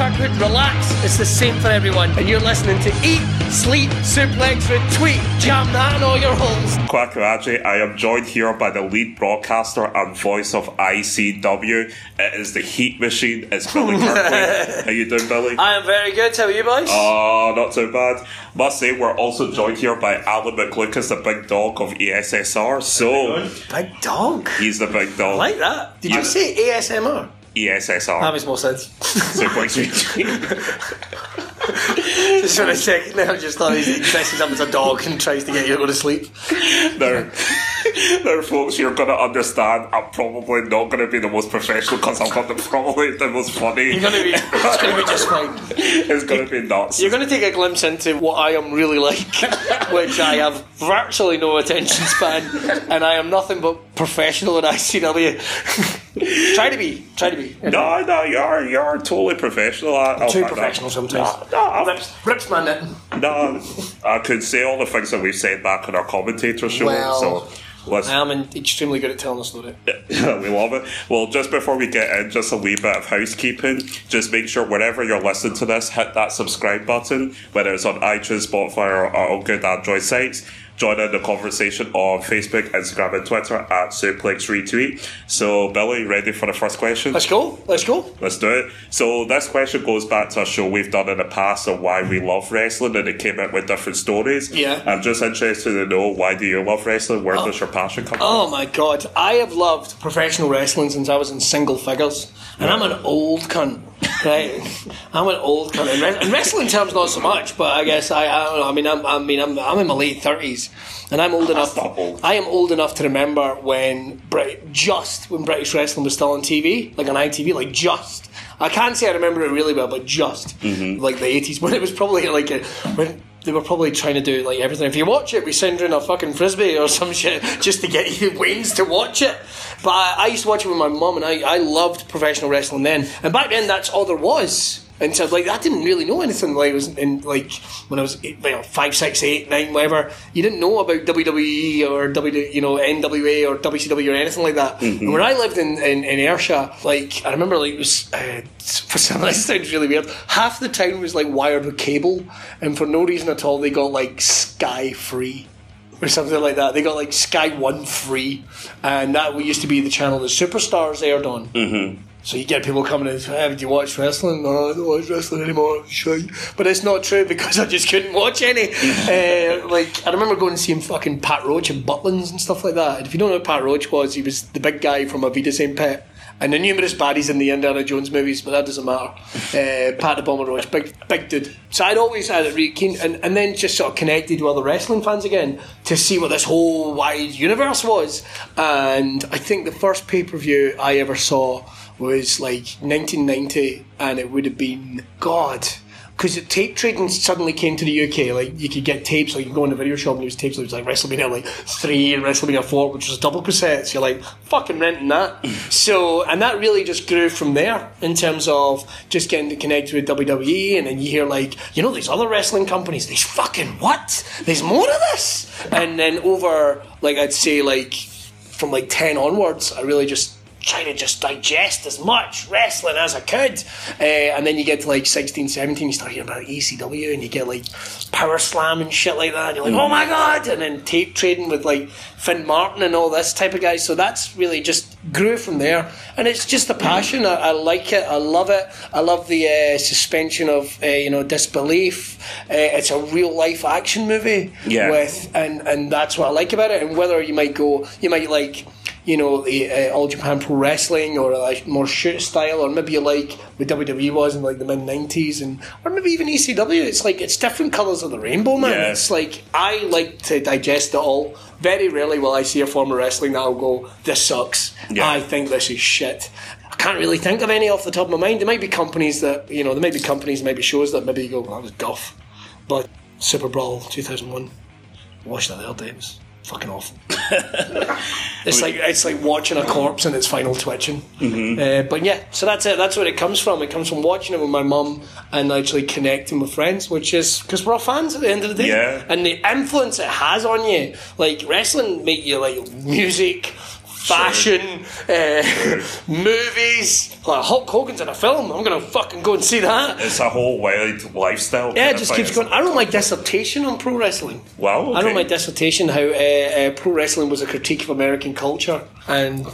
Kirkwood, relax. It's the same for everyone. And you're listening to Eat, Sleep, Suplex, Retweet. Jam that in all your holes. Kwakuraji, I am joined here by the lead broadcaster and voice of ICW. It is the Heat Machine. It's Billy Kirkwood. How you doing, Billy? I am very good. How are you, boys? Oh, not too bad. Must say, we're also joined here by Alan McLucas, the big dog of ESSR. So, Big dog. he's the big I dog. like that. Did you I- say ASMR? E That makes more sense. Retweet. just for a second there, I just thought he dresses up as a dog and tries to get you to go to sleep. Now, now, folks, you're going to understand I'm probably not going to be the most professional because I'm probably the most funny. You're gonna be, it's gonna be just fine. It's going to be nuts. You're going to take a glimpse into what I am really like, which I have virtually no attention span, and I am nothing but professional in ICW. try to be, try to be. No, no, you're you're totally professional. I, I'll Too back that. professional sometimes. No, no, I'm- Rips, rips my knitting. no, I could say all the things that we've said back on our commentator show. Well, so let's I am extremely good at telling a story. Yeah, we love it. Well, just before we get in, just a wee bit of housekeeping. Just make sure wherever you're listening to this, hit that subscribe button, whether it's on iTunes, Spotify, or all good Android sites. Join in the conversation on Facebook, Instagram, and Twitter at Suplex Retweet. So, Billy, ready for the first question? Let's go. Let's go. Let's do it. So this question goes back to a show we've done in the past on why we love wrestling, and it came out with different stories. Yeah. I'm just interested to know why do you love wrestling? Where oh. does your passion come Oh my god, I have loved professional wrestling since I was in single figures, and I'm an old cunt. Right, I'm an old cunt. In, in wrestling terms, not so much, but I guess I, I don't know. I mean, I'm, I mean, I'm, I'm in my late thirties, and I'm old enough. old. I am old enough to remember when Brit- just when British wrestling was still on TV, like on ITV, like just. I can't say I remember it really well, but just Mm-hmm. like the eighties when it was probably like a, when they were probably trying to do like everything. If you watch it, we send in a fucking frisbee or some shit just to get you wings to watch it. But I, I used to watch it with my mum, and I, I loved professional wrestling then. And back then, that's all there was. And so, like, I didn't really know anything. Like, it was in like when I was eight, you know, five, six, eight, nine, whatever. You didn't know about WWE or W, you know, NWA or WCW or anything like that. And when I lived in, in, in Ayrshire, like, I remember like it was uh, for some this sounds really weird. Half the town was like wired with cable, and for no reason at all, they got like Sky free or something like that. They got like Sky One free, and that used to be the channel that Superstars aired on. Mm-hmm. So you get people coming in, hey, do you watch wrestling? No, I don't watch wrestling anymore. But it's not true because I just couldn't watch any. uh, like I remember going and seeing fucking Pat Roach and Butlins and stuff like that. And if you don't know who Pat Roach was, he was the big guy from Auf Wiedersehen, Pet. And the numerous baddies in the Indiana Jones movies, but that doesn't matter. Uh, Pat the Bomber Roach, big, big dude. So I'd always had it really keen, and, and then just sort of connected with other wrestling fans again to see what this whole wide universe was. And I think the first pay per view I ever saw was like 1990, and it would have been God. Because tape trading suddenly came to the UK. Like you could get tapes, like you go in the video shop and there was tapes. There was like WrestleMania like three and WrestleMania four, which was double cassettes. You're like fucking renting that. so and that really just grew from there in terms of just getting to connect with WWE. And then you hear like you know these other wrestling companies. These fucking what? There's more of this. And then over like I'd say like from like 10 onwards, I really just try to just digest as much wrestling as I could. Uh, and then you get to like 16, 17, you start hearing about ECW and you get like Power Slam and shit like that. And you're like, oh my God. And then tape trading with like Finn Martin and all this type of guys. So that's really just grew from there. And it's just a passion. I, I like it. I love it. I love the uh, suspension of, uh, you know, disbelief. Uh, it's a real life action movie Yeah. with, and, and that's what I like about it. And whether you might go, you might like, you know, the uh, All Japan Pro Wrestling or like more shoot style, or maybe you like what WWE was in like the mid '90s, and or maybe even ECW. It's like it's different colours of the rainbow, man. Yeah. It's like I like to digest it all. Very rarely will I see a form of wrestling that I'll go, "This sucks." Yeah. I think this is shit. I can't really think of any off the top of my mind. There might be companies that you know, there might be companies, maybe shows that maybe you go, well, "That was guff," but Super Brawl 2001, watch that the other day. It was fucking awful. it's like it's like watching a corpse in its final twitching. Mm-hmm. Uh, but yeah, so that's it. That's where it comes from. It comes from watching it with my mum and actually connecting with friends, which is because we're all fans at the end of the day. Yeah. And the influence it has on you, like wrestling, make you like music. Fashion, uh, movies. Like Hulk Hogan's in a film. I'm gonna fucking go and see that. It's a whole wild lifestyle. Yeah, it just keeps going. I wrote my dissertation on pro wrestling. Wow, I wrote my dissertation how uh, uh, pro wrestling was a critique of American culture, and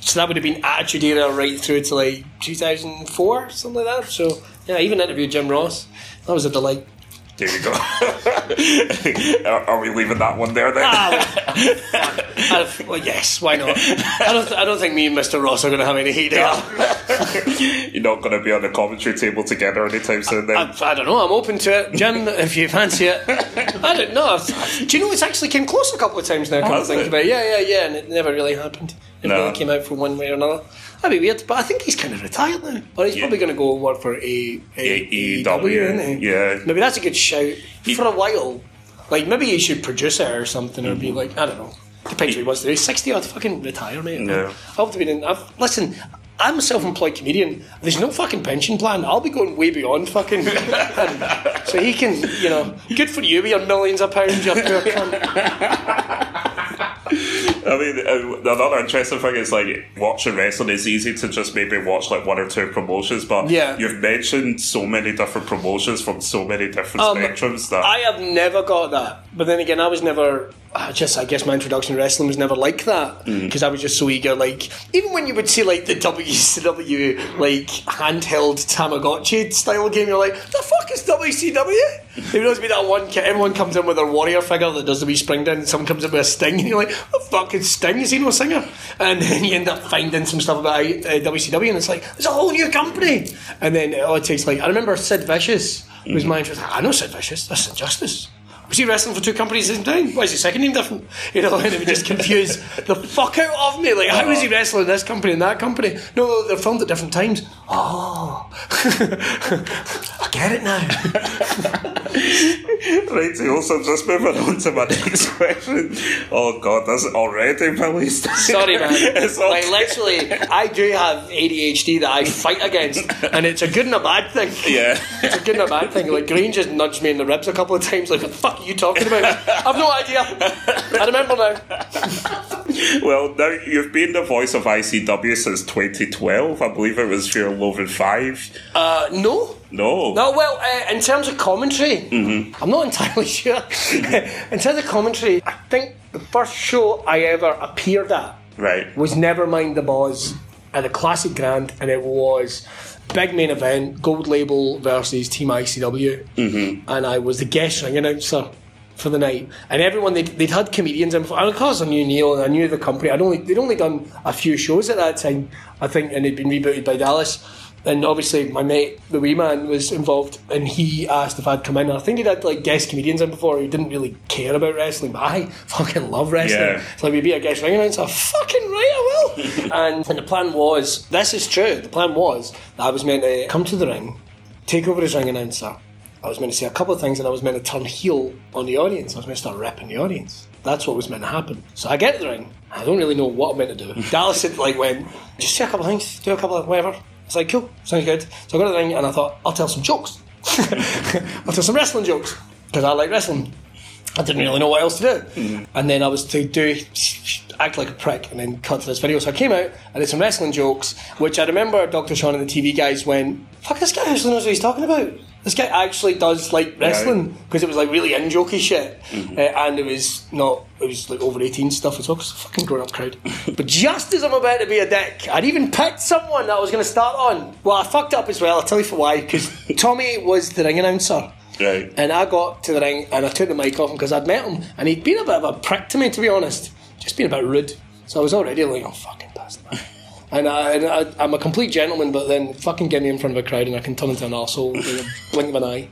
so that would have been Attitude Era right through to like 2004, something like that. So yeah, I even interviewed Jim Ross. That was a delight. There you go. are, are we leaving that one there then? Ah, well, well, yes, why not? I don't. I don't think me and Mr. Ross are going to have any heat there. You're not going to be on the commentary table together anytime soon then? I, I don't know. I'm open to it, Jim. If you fancy it, I don't know. Do you know it's actually came close a couple of times now? Come to Has think it? about it. Yeah, yeah, yeah, and it never really happened. It No. really came out from one way or another. That'd be weird, but I think he's kind of retired now, or he's Yeah. probably going to go work for a, a, AEW, isn't he? yeah. Maybe that's a good shout for a while. Like maybe he should produce it or something, or be like I don't know. Depends what he wants to do. Sixty, I'd fucking retire, mate. No. I've to be in. I've, listen, I'm a self-employed comedian. There's no fucking pension plan. I'll be going way beyond fucking. so he can, you know, good for you with your millions of pounds, you poor cunt. I mean, uh, another interesting thing is like watching wrestling is easy to just maybe watch like one or two promotions, but Yeah. you've mentioned so many different promotions from so many different Um, spectrums that I have never got that. But then again, I was never. I just, I guess my introduction to wrestling was never like that Mm. because I was just so eager. Like, even when you would see like the WCW like handheld Tamagotchi style game, you're like, the fuck is WCW? There always be that one kid. Everyone comes in with their warrior figure that does the wee spring down, and someone comes in with a sting, and you're like, the fuck is Sting? Is he no singer? And then you end up finding some stuff about uh, WCW, and it's like, there's a whole new company. And then all it takes like, I remember Sid Vicious was my interest. I know Sid Vicious. That's Sid Justice. Was he wrestling for two companies at the same time? Why is his second name different? You know, and it would just confuse the fuck out of me. Like, how is he wrestling this company and that company? No, they're filmed at different times. Oh, I get it now. right. So also just moving on to my next question. Oh god, that's already released. Sorry, man. it's all, Like, literally, I do have ADHD that I fight against, and it's a good and a bad thing. yeah. It's a good and a bad thing. Like Green just nudged me in the ribs a couple of times. Like, what the fuck are you talking about? I've no idea. I remember now. Well, now you've been the voice of ICW since 2012. I believe it was Fear and Loathing Five. Uh, no. No. No, well, uh, in terms of commentary, I'm not entirely sure. in terms of commentary, I think the first show I ever appeared at Right. was Nevermind the Boss at the Classic Grand, and it was big main event, Gold Label versus Team ICW, mm-hmm. and I was the guest ring announcer for the night. And everyone they'd, they'd had comedians in before. And of course, I knew Neil, and I knew the company. I'd only they'd only done a few shows at that time, I think, and they'd been rebooted by Dallas. And obviously, my mate, the wee man, was involved, and he asked if I'd come in. I think he'd had like guest comedians in before who didn't really care about wrestling, but I fucking love wrestling. Yeah. So we'd be a guest ring announcer. Fucking right, I will. and, and the plan was, this is true. The plan was that I was meant to come to the ring, take over as ring announcer. I was meant to say a couple of things, and I was meant to turn heel on the audience. I was meant to start repping the audience. That's what was meant to happen. So I get the ring. I don't really know what I'm meant to do. Dallas had like went, just say a couple of things, do a couple of whatever. It's like cool, sounds good. So I got to the ring and I thought I'll tell some jokes. I'll tell some wrestling jokes because I like wrestling. I didn't really know what else to do. Hmm. And then I was to do act like a prick and then cut to this video. So I came out, I did some wrestling jokes, which I remember Dr. Sean and the TV guys went, fuck, this guy actually knows what he's talking about. This guy actually does like wrestling because it was like really in jokey shit, uh, and it was not it was like over eighteen stuff as well. 'cause it's a fucking grown up crowd. but just as I'm about to be a dick, I'd even picked someone that I was going to start on. Well, I fucked up as well. I'll tell you for why. Because Tommy was the ring announcer. Right. And I got to the ring and I took the mic off him because I'd met him and he'd been a bit of a prick to me, to be honest. Just been a bit rude. So I was already like, oh, fucking bastard. And, I, and I, I'm a complete gentleman, but then fucking get me in front of a crowd and I can turn into an arsehole with a blink of an eye.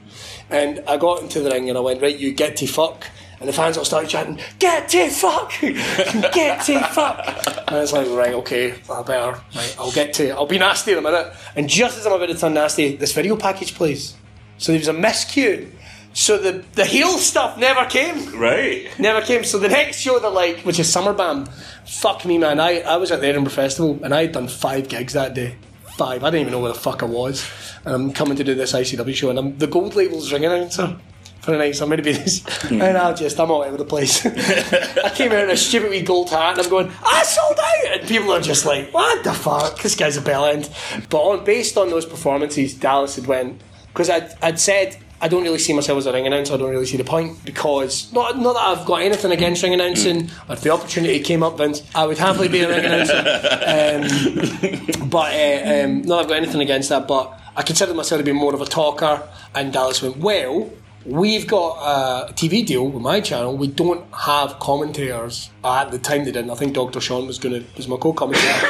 And I got into the ring and I went, right, you get to fuck. And the fans all started chanting, get to fuck! get to fuck! And I was like, right, okay, I better, right, I'll get to I'll be nasty in a minute. And just as I'm about to turn nasty, this video package plays. So there was a miscue. So the, the heel stuff never came. Right. Never came. So the next show that like, which is Summer Bam, fuck me, man. I, I was at the Edinburgh Festival and I had done five gigs that day. Five. I didn't even know where the fuck I was. And I'm coming to do this ICW show and I'm the gold labels ring announcer. for the night, so I'm going to be this. Hmm. and I'll just, I'm all over the place. I came out in a stupid wee gold hat and I'm going, I sold out! And people are just like, what the fuck? This guy's a bell end. But on, based on those performances, Dallas had went, because I'd, I'd said, I don't really see myself as a ring announcer. I don't really see the point because not not that I've got anything against ring announcing. If the opportunity came up, Vince, I would happily be a ring announcer. Um, but uh, um, not that I've got anything against that. But I consider myself to be more of a talker. And Dallas went well. We've got a TV deal with my channel. We don't have commentators at the time they didn't. I think Dr. Sean was gonna was my co-commentator.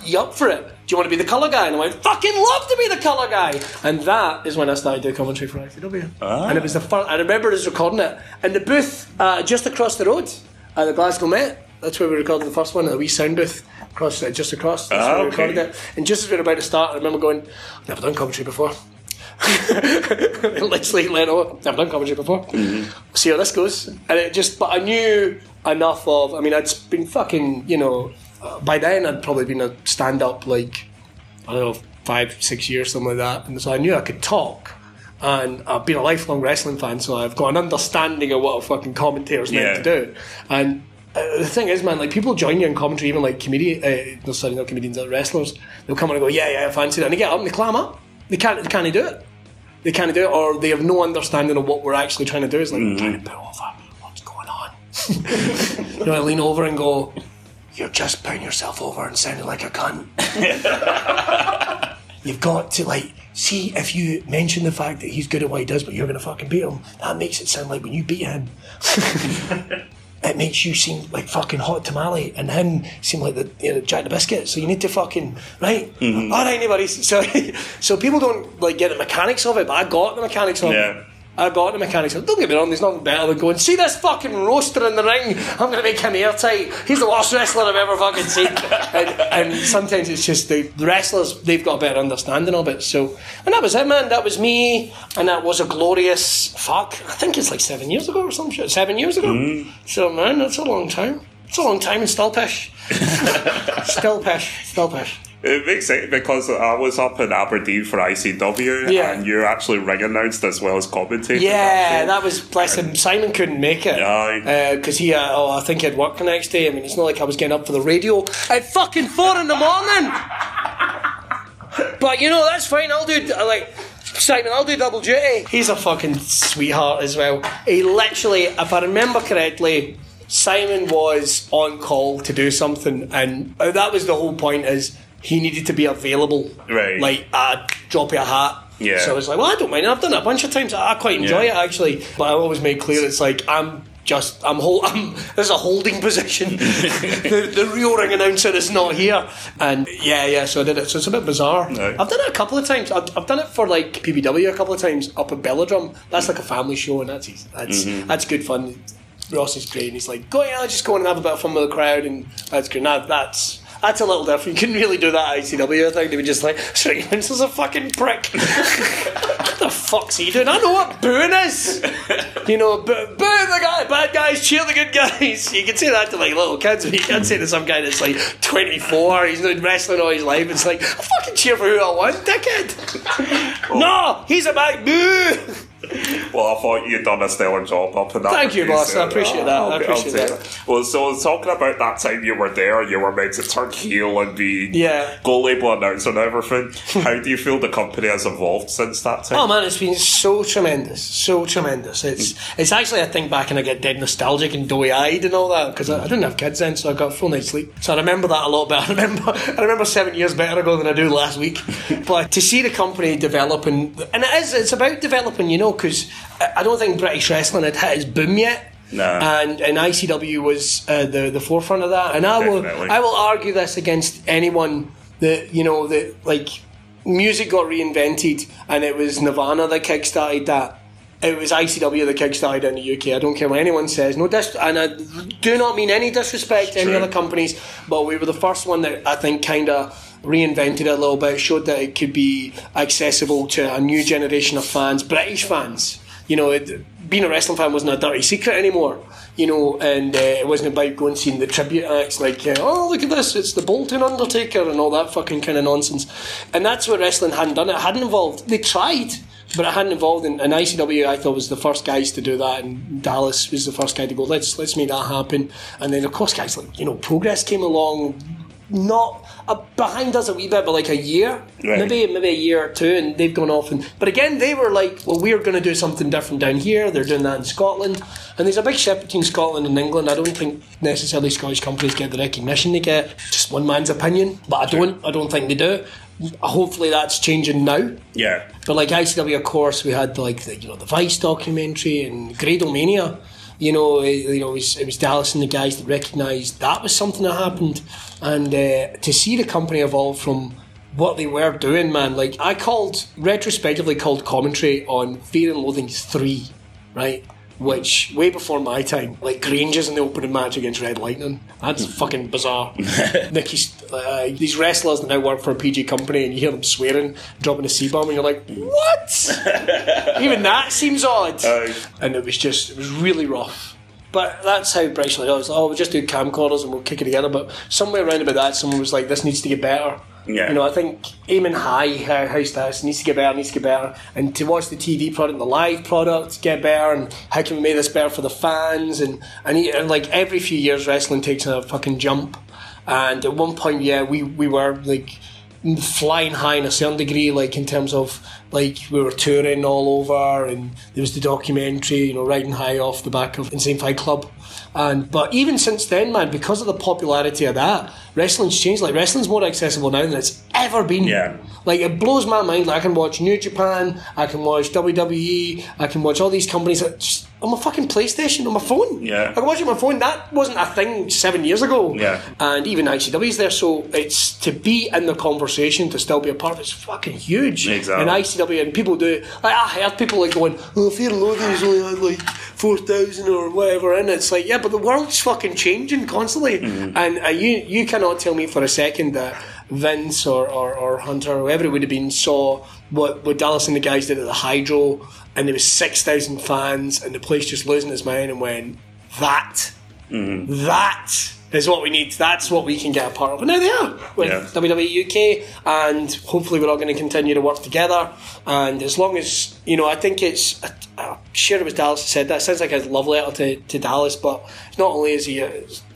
you up for it? Do you want to be the colour guy? And I went, fucking love to be the colour guy. And that is when I started doing commentary for ICW. And it was the first. I remember us recording it in the booth uh, just across the road at the Glasgow Met. That's where we recorded the first one, at a wee sound booth across uh, just across. That's Ah, where we okay. recorded it. And just as we were about to start, I remember going, I've never done commentary before. Literally, let on. I've done commentary before. See how this goes. And it just, but I knew enough of. I mean, I'd been fucking, you know. uh, By then, I'd probably been a stand-up like I don't know five, six years, something like that. And so I knew I could talk. And I've been a lifelong wrestling fan, so I've got an understanding of what a fucking commentator's meant Yeah. to do. And uh, the thing is, man, like people join you in commentary, even like comedian, uh, no, sorry, not comedians, uh, wrestlers. They'll come on and go, yeah, yeah, I fancy that, and they get up and they clam up. They can't, they can't do it. They can't do it, or they have no understanding of what we're actually trying to do. It's like we're trying to put over what's going on. you know, I lean over and go, "You're just putting yourself over and sounding like a cunt." You've got to like see if you mention the fact that he's good at what he does, but you're going to fucking beat him. That makes it sound like when you beat him, it makes you seem like fucking hot tamale, and him seem like the you know, Jack the Biscuit. So you need to fucking right. Mm-hmm. All right, anybody. So so people don't like get the mechanics of it, but I got the mechanics of Yeah. it. I got the mechanics. Don't get me wrong. There's nothing better than going. See this fucking roaster in the ring. I'm going to make him airtight. He's the worst wrestler I've ever fucking seen. and, and sometimes it's just the, the wrestlers. They've got a better understanding of it. So and that was it, man. That was me. And that was a glorious fuck. I think it's like seven years ago or some shit. Seven years ago. Mm-hmm. So man, that's a long time. It's a long time and still pish. still pish. Still pish. It makes sense because I was up in Aberdeen for ICW Yeah. and you actually ring announced as well as commentated. Yeah, show. that was bless him. Simon couldn't make it because he. Uh, oh, I think he had work the next day. I mean, it's not like I was getting up for the radio at fucking four in the morning. But you know that's fine. I'll do like Simon. I'll do double duty. He's a fucking sweetheart as well. He literally, if I remember correctly. Simon was on call to do something, and uh, that was the whole point. Is he needed to be available, Right. Like a drop of a hat. Yeah. So I was like, well, I don't mind. I've done it a bunch of times. I quite enjoy Yeah. it actually. But I always made clear it's like I'm just I'm hold I'm there's a holding position. the, the real ring announcer is not here. And yeah, yeah. So I did it. So it's a bit bizarre. I've done it a couple of times. I've, I've done it for like PBW a couple of times up at Belladrum. That's like a family show, and that's easy. That's mm-hmm. that's good fun. Ross is great, and he's like, go yeah, I'll just go and have a bit of fun with the crowd, and that's good. Now that's that's a little different. You couldn't really do that ICW. thing. they were just like, Strick Vince is a fucking prick. what the fuck's he doing? I know what booing is. You know, boo, boo the guy, bad guys, cheer the good guys. You can say that to like little kids, but you can't say to some guy that's like 24, he's been wrestling all his life. It's like, I fucking cheer for who I want, dickhead. Oh. no, he's a bad boo. Well, I thought you'd done a stellar job up in that. Thank you, boss. I appreciate that. I appreciate that. Well, so talking about that time you were there, you were meant to turn heel and be Yeah. Gold Label announcer and everything. How do you feel the company has evolved since that time? Oh man, it's been so tremendous, so tremendous. It's it's actually I think back and I get dead nostalgic and doughy eyed and all that because I, I didn't have kids then, so I got full night's sleep. So I remember that a lot better. I remember I remember seven years better ago than I do last week. but to see the company developing, and it is it's about developing, you know, because I, don't think British wrestling had hit its boom yet. No. And and ICW was uh, the the forefront of that. And I will I will argue this against anyone that you know that like music got reinvented and it was Nirvana that kickstarted that. It was ICW that kickstarted in the UK. I don't care what anyone says. No dis- and I do not mean any disrespect to any True. other companies, but we were the first one that I think kind of reinvented it a little bit, showed that it could be accessible to a new generation of fans, British fans. You know, it, being a wrestling fan wasn't a dirty secret anymore. You know, and uh, it wasn't about going seeing the tribute acts like, uh, oh look at this, it's the Bolton Undertaker and all that fucking kind of nonsense. And that's what wrestling hadn't done. It hadn't evolved. They tried but it hadn't evolved. And, and ICW, I thought was the first guys to do that, and Dallas was the first guy to go. Let's let's make that happen. And then of course, guys like you know, Progress came along, not uh, behind us a wee bit, but like a year, Right. maybe maybe a year or two, and they've gone off. And but again, they were like, well, we're going to do something different down here. They're doing that in Scotland, and there's a big shift between Scotland and England. I don't think necessarily Scottish companies get the recognition they get. Just one man's opinion, but I don't. I don't think they do. Hopefully, that's changing now. Yeah. But like ICW, of course, we had like the, you know the Vice documentary and Gradomania. You know, it, you know, it was, it was Dallas and the guys that recognised that was something that happened, and uh, to see the company evolve from what they were doing, man. Like I called retrospectively called commentary on Fear and Loathing three, right? Which way before my time, like Granger's in the opening match against Red Lightning. That's fucking bizarre. Nicky's uh, these wrestlers that now work for a PG company, and you hear them swearing, dropping a C bomb, and you're like, what? Even that seems odd. Aye. and it was just, it was really rough. But that's how Bryce like, oh, we'll just do camcorders and we'll kick it together. But somewhere around about that, someone was like, this needs to get better. Yeah. You know, I think aiming high, how, how status needs to get better, needs to get better. And to watch the TV product, the live product get better, and how can we make this better for the fans? And, and, and like every few years, wrestling takes a fucking jump. And at one point, yeah, we, we were like flying high in a certain degree, like in terms of like we were touring all over, and there was the documentary, you know, riding high off the back of Insane Fight Club. And but even since then, man, because of the popularity of that, wrestling's changed. Like wrestling's more accessible now than it's ever been. Yeah. Like it blows my mind. Like I can watch New Japan, I can watch WWE, I can watch all these companies that just, on my fucking PlayStation, on my phone. Yeah. I can watch it on my phone. That wasn't a thing seven years ago. Yeah. And even ICW's there, so it's to be in the conversation, to still be a part of it's fucking huge. Exactly. And ICW and people do like I heard people like going, Oh, Fear Loathing's only had like four thousand or whatever and it's like, yeah, but the world's fucking changing constantly. Mm-hmm. And uh, you you cannot tell me for a second that Vince or, or, or Hunter or whoever it would have been saw what, what Dallas and the guys did at the Hydro and there was six thousand fans and the place just losing its mind and went, That that is what we need. That's what we can get a part of. And now they are with Yeah. WWE UK, and hopefully we're all going to continue to work together. And as long as you know, I think it's. I'm sure it was Dallas that said that. It sounds like a love letter to, to Dallas, but not only is he,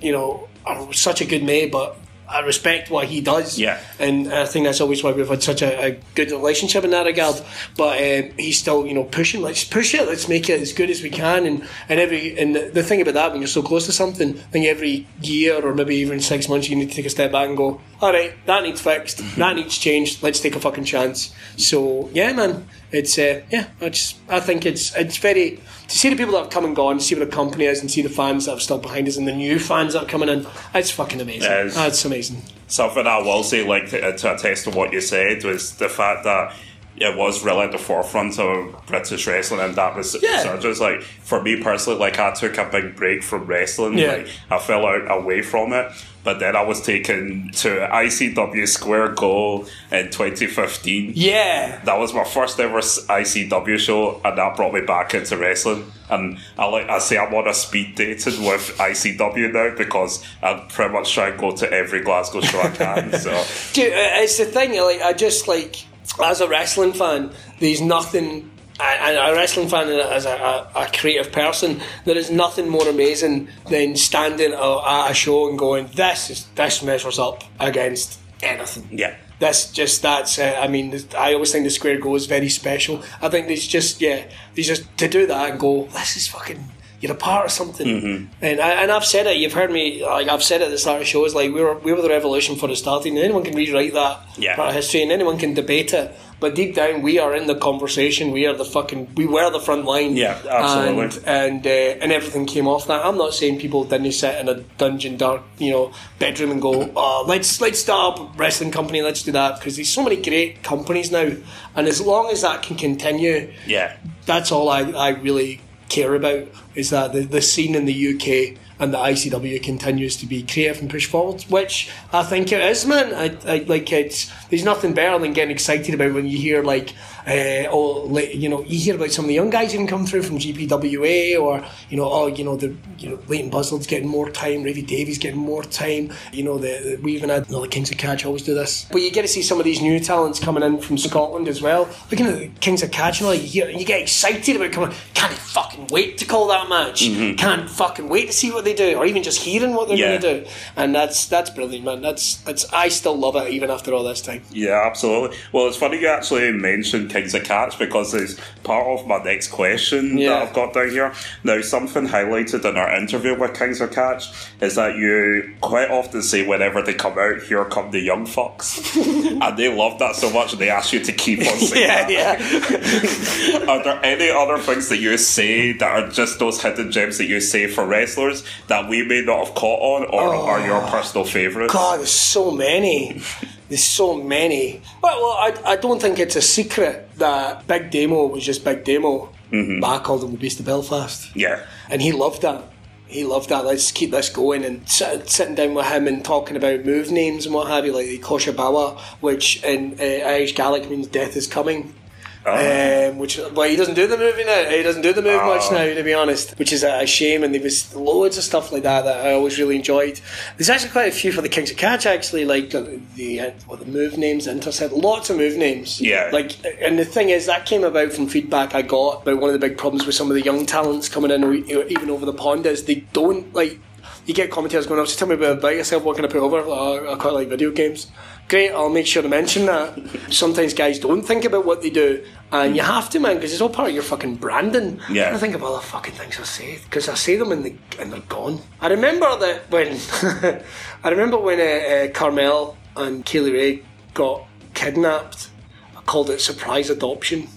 you know, such a good mate, but. I respect what he does, Yeah. and I think that's always why we've had such a, a good relationship in that regard. But um, he's still, you know, pushing. Let's push it. Let's make it as good as we can. And and every and the, the thing about that, when you're so close to something, I think every year or maybe even six months, you need to take a step back and go, all right, that needs fixed. That needs changed. Let's take a fucking chance. So yeah, man, it's uh, yeah. I just I think it's it's very to see the people that have come and gone, see what the company is, and see the fans that have stuck behind us, and the new fans that are coming in. It's fucking amazing. It is. That's amazing. Something I will say, like to, to attest to what you said, was the fact that it was really at the forefront of British wrestling, and that was Yeah. so just like for me personally, like I took a big break from wrestling. Yeah. Like I fell out away from it, but then I was taken to ICW Square Go in 2015. Yeah. That was my first ever ICW show, and that brought me back into wrestling. And I like I say I'm on a speed dating with ICW now because I pretty much try and go to every Glasgow show I can. So Dude, uh, it's the thing. Like, I just like as a wrestling fan, there's nothing. And a wrestling fan and as a, a, a creative person, there is nothing more amazing than standing at a show and going, "This is this measures up against anything." yeah, That's just that's. Uh, I mean, I always think the square go is very special. I think there's just yeah, there's just to do that and go. This is fucking. You're a part of something, Mm-hmm. and I, and I've said it. You've heard me. Like I've said it at the start of shows. Like we were we were the revolution for the starting. And anyone can rewrite that Yeah. part of history, and anyone can debate it. But deep down, we are in the conversation. We are the fucking. We were the front line. Yeah, absolutely. And and, uh, and everything came off that. I'm not saying people didn't sit in a dungeon, dark, you know, bedroom and go, oh, let's let's start up a wrestling company, let's do that because there's so many great companies now, and as long as that can continue, yeah, that's all I, I really care about is that the, the scene in the UK and the ICW continues to be creative and push forward, which I think it is, man. I, I like it's there's nothing better than getting excited about when you hear like uh, oh, like, you know, you hear about some of the young guys even come through from GPWA, or you know, oh, you know, the you know, Leyton Buzzard's getting more time, Ravie Davie's getting more time. You know, the, the we even had you know, the Kings of Catch always do this, but you get to see some of these new talents coming in from Scotland as well. Looking at the Kings of Catch, you know, you, hear, you get excited about coming. Can't fucking wait to call that match. Mm-hmm. Can't fucking wait to see what they do, or even just hearing what they're Yeah. going to do. And that's that's brilliant, man. That's that's I still love it even after all this time. Yeah, absolutely. Well, it's funny you actually mentioned Kings of Cats because it's part of my next question Yeah. that I've got down here. Now, something highlighted in our interview with Kings of Cats is that you quite often say whenever they come out, here come the young fucks. and they love that so much they ask you to keep on saying Yeah, that. yeah. Are there any other things that you say that are just those hidden gems that you say for wrestlers that we may not have caught on or are your personal favourites? God, there's so many. There's so many. Well, well I, I don't think it's a secret that Big Damo was just Big Damo. Mm-hmm. But I called him the Beast of Belfast. Yeah. And he loved that. He loved that. Let's keep this going. And sit, sitting down with him and talking about move names and what have you, like the Koshabawa, which in uh, Irish Gaelic means death is coming. Um, which well, he doesn't do the movie now. He doesn't do the move much Oh. now, to be honest. Which is a shame. And there was loads of stuff like that that I always really enjoyed. There's actually quite a few for the Kings of Catch, actually, like the the, uh, what, the move names, intercept, lots of move names. Yeah. Like, and the thing is, that came about from feedback I got about one of the big problems with some of the young talents coming in, even over the pond, is they don't like. You get commentators going, "Oh, just tell me a bit about yourself. What can I put over? Oh, I quite like video games. Great, I'll make sure to mention that. Sometimes guys don't think about what they do, and you have to, man, because it's all part of your fucking branding. Yeah. I think of all the fucking things I say because I say them and, they, and they're gone. I remember that when I remember when uh, uh, Carmel and Kay Lee Ray got kidnapped. I called it surprise adoption,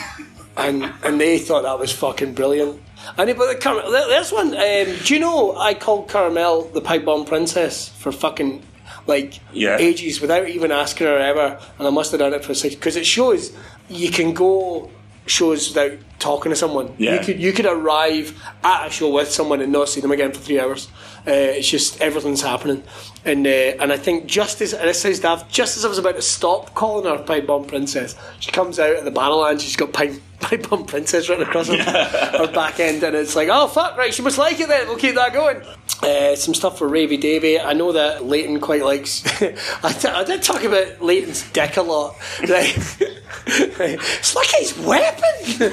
and and they thought that was fucking brilliant. And but the Carmel, this one. Um, do you know I called Carmel the pipe bomb princess for fucking like Yeah. ages without even asking her ever, and I must have done it for six because it shows you can go shows without talking to someone. Yeah. You could you could arrive at a show with someone and not see them again for three hours. Uh, it's just everything's happening, and uh, and I think just as this sounds daft, just as I was about to stop calling her pipe bomb princess, she comes out at the battle and she's got pipe pipe bomb princess written across her, her back end, and it's like, oh fuck, right, she must like it then. We'll keep that going. Uh, some stuff for Ravie Davie. I know that Leyton quite likes. I, t- I did talk about Leyton's dick a lot. Right? it's like his weapon.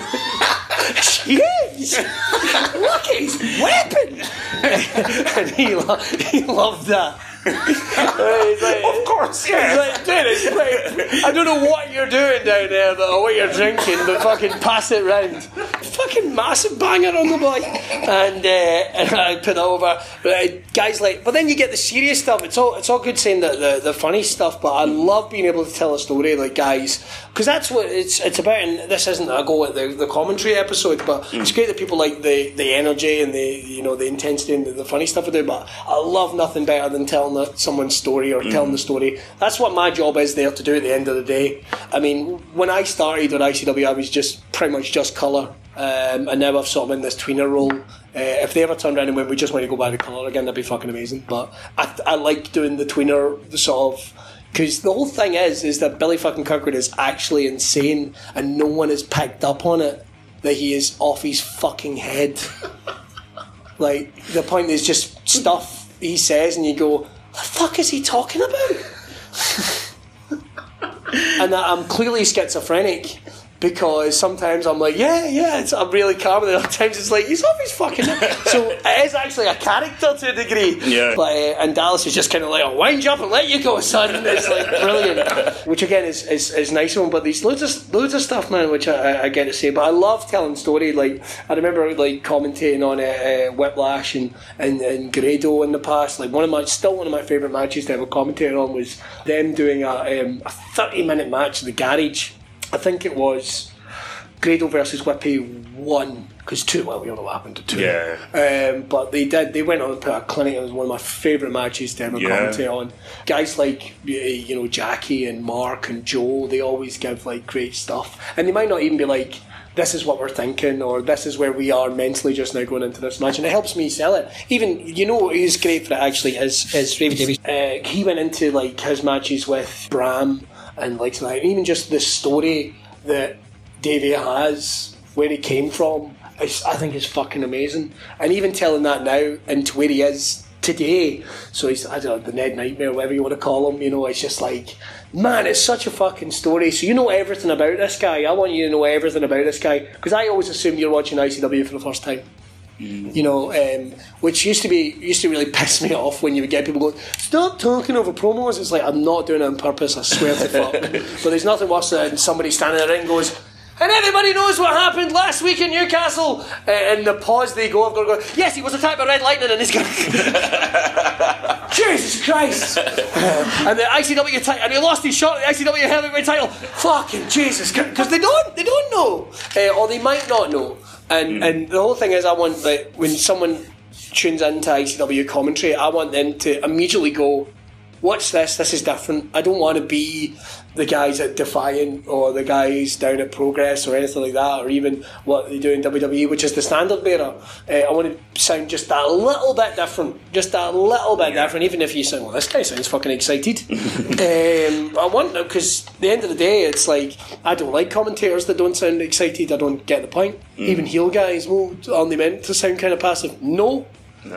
is. Look at his weapon. and he, lo- he loved that. Like- Of course, yeah. Like, dude, it's like, I don't know what you're doing down there, but or what you're drinking, but fucking pass it round. Fucking massive banger on the boy, and uh, and I put it over. But uh, guys like, but then you get the serious stuff. It's all it's all good saying the, the the funny stuff, but I love being able to tell a story like guys, because that's what it's it's about. And this isn't a go at the, the commentary episode, but it's great that people like the the energy and the you know the intensity and the, the funny stuff I do. But I love nothing better than telling a, someone's story or telling the story. That's what my job is there to do at the end of the day. I mean, when I started at ICW, I was just pretty much just colour. Um, and now I've sort of in this tweener role. Uh, if they ever turned around and went, we just want to go back to colour again, that'd be fucking amazing. But I, I like doing the tweener the sort of because the whole thing is is that Billy fucking Kirkwood is actually insane, and no one has picked up on it that he is off his fucking head. like the point is just stuff he says, and you go, "The fuck is he talking about?" and that I'm clearly schizophrenic because sometimes I'm like, yeah, yeah, it's, I'm really calm, and other times it's like he's off his fucking. so it is actually a character to a degree. Yeah. But uh, and Dallas is just kind of like, I'll wind you up and let you go, son. And it's like brilliant, which again is, is, is nice one. But there's loads of loads of stuff, man, which I, I- I get to say. But I love telling story. Like I remember like commentating on uh, uh, Whiplash and, and and Grado in the past. Like one of my still one of my favorite matches to ever commentate on was them doing a um, a 30 minute match in the garage. I think it was Grado versus Whippy one because two. Well, we all know what happened to two. Yeah. Um, but they did. They went on and put a clinic. It was one of my favourite matches to ever Yeah. commentate on. Guys like you know Jackie and Mark and Joe. They always give like great stuff, and they might not even be like this is what we're thinking, or this is where we are mentally just now going into this match, and it helps me sell it. Even you know, he's great for it. Actually, is is Ravie Davies. Uh, he went into like his matches with Bram and like and even just the story that Davie has, where he came from, I think is fucking amazing. And even telling that now into where he is today. So he's I don't know the Ned Nightmare, whatever you want to call him. You know, it's just like man, it's such a fucking story. So you know everything about this guy. I want you to know everything about this guy because I always assumed you're watching ICW for the first time. You know, um, which used to be used to really piss me off when you would get people going, "Stop talking over promos." It's like I'm not doing it on purpose. I swear to fuck. but there's nothing worse than somebody standing in the ring and goes. And everybody knows what happened last week in Newcastle. Uh, and the pause they go, I've got to go, yes, he was attacked by Red Lightning and he's going, Jesus Christ. and the ICW title, and he lost his shot at the ICW heavyweight title. Fucking Jesus Christ. Because they don't, they don't know. Uh, or they might not know. And, hmm. and the whole thing is, I want, like, when someone tunes into ICW commentary, I want them to immediately go, watch this, this is different. I don't want to be the guys at Defiant or the guys down at Progress or anything like that, or even what they do in WWE, which is the standard bearer. Uh, I want to sound just a little bit different, just a little bit different, even if you sound, well, this guy sounds fucking excited. um, I want because at the end of the day, it's like, I don't like commentators that don't sound excited, I don't get the point. Even heel guys, well, aren't they meant to sound kind of passive? No.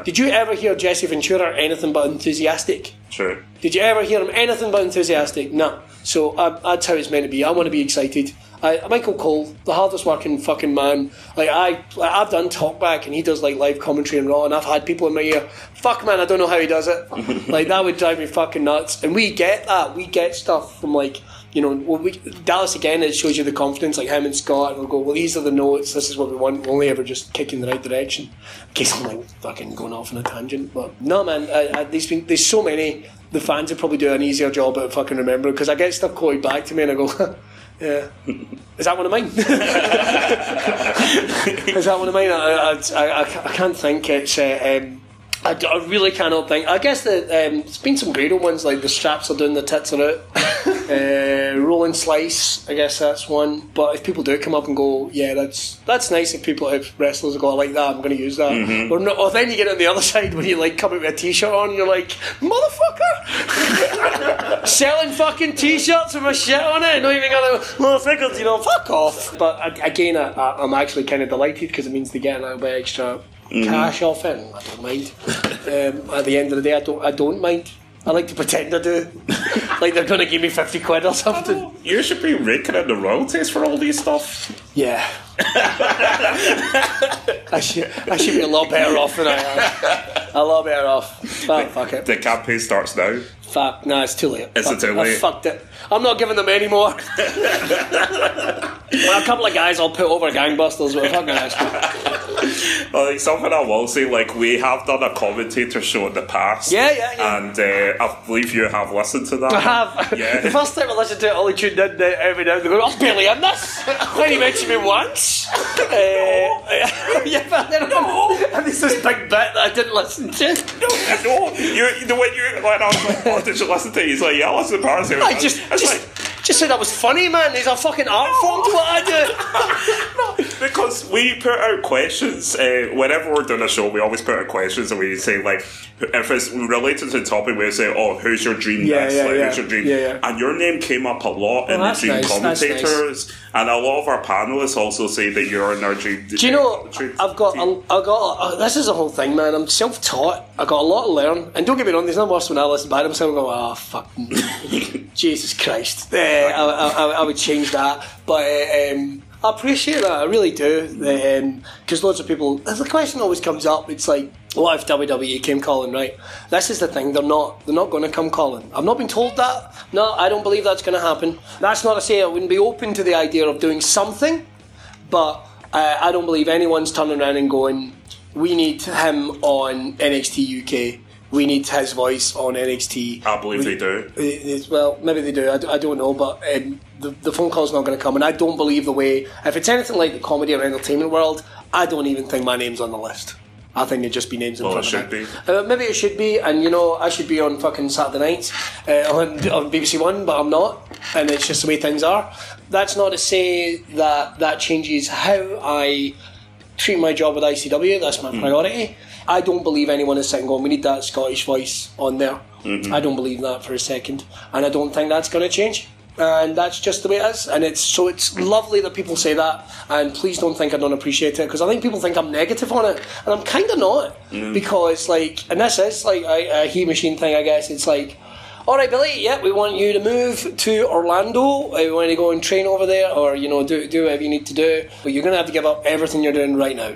Did you ever hear Jesse Ventura anything but enthusiastic? True. Did you ever hear him anything but enthusiastic? No. So that's how it's meant to be. I want to be excited. I, Michael Cole, the hardest working fucking man. Like I, like, I've done talkback, and he does like live commentary and raw, and I've had people in my ear. Fuck man, I don't know how he does it. like that would drive me fucking nuts. And we get that. We get stuff from like you know, well, we, Dallas again. It shows you the confidence, like him and Scott. We'll go, well, these are the notes. This is what we want. We'll only ever just kick in the right direction. In case I'm like fucking going off on a tangent, but no, man. I, I, there's been there's so many. The fans would probably do an easier job at fucking remembering because I get stuff quoted back to me and I go. Yeah, is that one of mine? is that one of mine? I, I, I, I can't think. It's uh, um, I, I really cannot think. I guess that um, there's been some great ones like the straps are doing the tits are out. uh, rolling slice, I guess that's one. But if people do come up and go, yeah, that's that's nice. If people, if wrestlers go like that, I'm going to use that. Or, no, or then you get on the other side when you like come out with a t-shirt on, you're like, motherfucker, selling fucking t-shirts with my shit on it. Not even gonna, well, figures, you know, fuck off. But again, I, I- I'm actually kind of delighted because it means they get a little bit extra cash off it. and I don't mind. um, at the end of the day, I don't. I don't mind. I like to pretend I do. like they're going to give me fifty quid or something. You should be raking in the royalties for all these stuff. Yeah. I should. I should be a lot better off than I am. A lot better off. But fuck it. The campaign starts now. Fuck. no, it's too late. Is it Fuck too I late? fucked it. I'm not giving them any more. well, a couple of guys I'll put over gangbusters. But fucking cool. Like something I will say, like we have done a commentator show in the past. Yeah, yeah, yeah. And uh, I believe you have listened to that. I have. Yeah. the first time I listened to it, Ollie tuned in uh, every now and then. I was barely in this. When he mentioned me once. Uh, yeah, but then and there's this big bit that I didn't listen to. no, you, you know when you when I was like, oh, did you listen to it? He's like, yeah, I listened to it. I just, was just, like, just said that was funny, man. There's a fucking art form to what I do. because we put out questions uh, whenever we're doing a show. We always put out questions and we say like, if it's related to the topic, we say, "Oh, who's your dream Yeah, guest? yeah, like, yeah. who's your dream?" Yeah, yeah. And your name came up a lot in the dream nice, that's nice. commentators, and a lot of our panelists also say that you're in our dream. Do you know? I've got, i I've got. Uh, this is the whole thing, man. I'm self-taught. I got a lot to learn, and don't get me wrong. There's nothing worse when I listen back to myself and go, "Oh fuck, Jesus Christ." Uh, I, I, I would change that, but uh, um, I appreciate that. I really do, because loads of people. The question always comes up. It's like, what if WWE came calling? Right. This is the thing. They're not. They're not going to come calling. I've not been told that. No, I don't believe that's going to happen. That's not to say I wouldn't be open to the idea of doing something but uh, I don't believe anyone's turning around and going, we need him on NXT UK. We need his voice on NXT. I believe We- they do. Well, maybe they do. I don't know, but um, the, the phone call's not going to come. And I don't believe the way. If it's anything like the comedy or entertainment world, I don't even think my name's on the list. I think it'd just be names in Well, front of should it. Uh, maybe it should be, and you know, I should be on fucking Saturday nights uh, on, on BBC One, but I'm not, and it's just the way things are. That's not to say that that changes how I treat my job with ICW. That's my priority. I don't believe anyone is sitting going, we need that Scottish voice on there. I don't believe that for a second, and I don't think that's going to change. And that's just the way it is, and it's so it's lovely that people say that. And please don't think I don't appreciate it because I think people think I'm negative on it, and I'm kind of not because like, and this is like a, a Heat Machine thing, I guess. It's like, all right, Billy, yeah, we want you to move to Orlando. Uh, We want you to go and train over there, or you know, do do whatever you need to do. But you're gonna have to give up everything you're doing right now.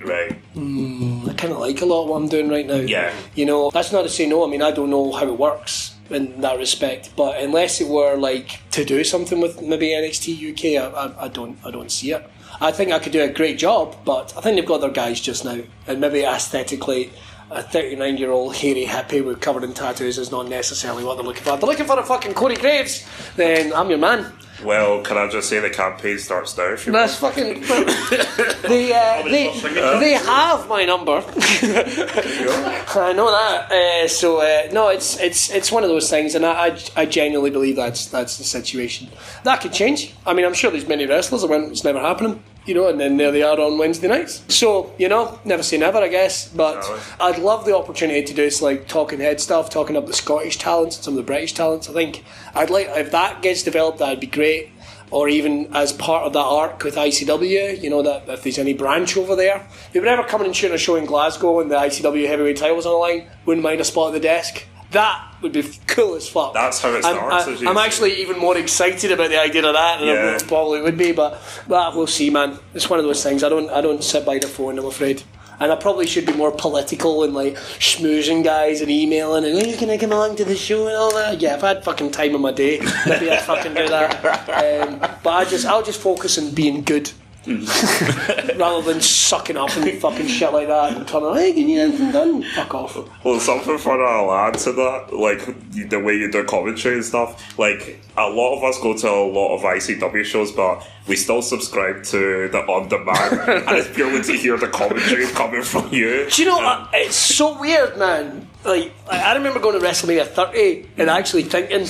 Right. I kind of like a lot of what I'm doing right now. Yeah. You know, that's not to say no. I mean, I don't know how it works in that respect, but unless it were like to do something with maybe NXT UK, I, I, I don't, I don't see it. I think I could do a great job, but I think they've got their guys just now, and maybe aesthetically. A 39 year old hairy hippie with covered in tattoos is not necessarily what they're looking for. If they're looking for a fucking Corey Graves, then I'm your man. Well, can I just say the campaign starts now? If you That's fucking. they, uh, they, they have my number. I know that. Uh, so uh, no, it's it's it's one of those things, and I, I I genuinely believe that's that's the situation. That could change. I mean, I'm sure there's many wrestlers that went, it's never happening. You know, and then there they are on Wednesday nights. So you know, never say never, I guess. But No. I'd love the opportunity to do this, like talking head stuff, talking up the Scottish talents and some of the British talents. I think I'd like if that gets developed, that'd be great. Or even as part of that arc with ICW, you know that if there's any branch over there, if they were ever coming and shooting a show in Glasgow and the ICW heavyweight title was on the line, wouldn't mind a spot at the desk. That would be cool as fuck. That's how it I'm- starts, I- as you I'm actually even more excited about the idea of that than Yeah. I probably would be, but but we'll see, man. It's one of those things. I don't I don't sit by the phone. I'm afraid. And I probably should be more political and like schmoozing guys and emailing and hey, can I come along to the show and all that. Yeah, if I had fucking time in my day, maybe I'd fucking do that. Um, but I just I'll just focus on being good. Rather than sucking up and fucking shit like that and turning, hey, can you get anything done? Fuck off. Well, something for I'll add to that, like the way you do commentary and stuff. Like a lot of us go to a lot of ICW shows, but we still subscribe to the on demand, and it's purely to hear the commentary coming from you. Do you know, uh, it's so weird, man. Like, I I remember going to WrestleMania 30 and actually thinking,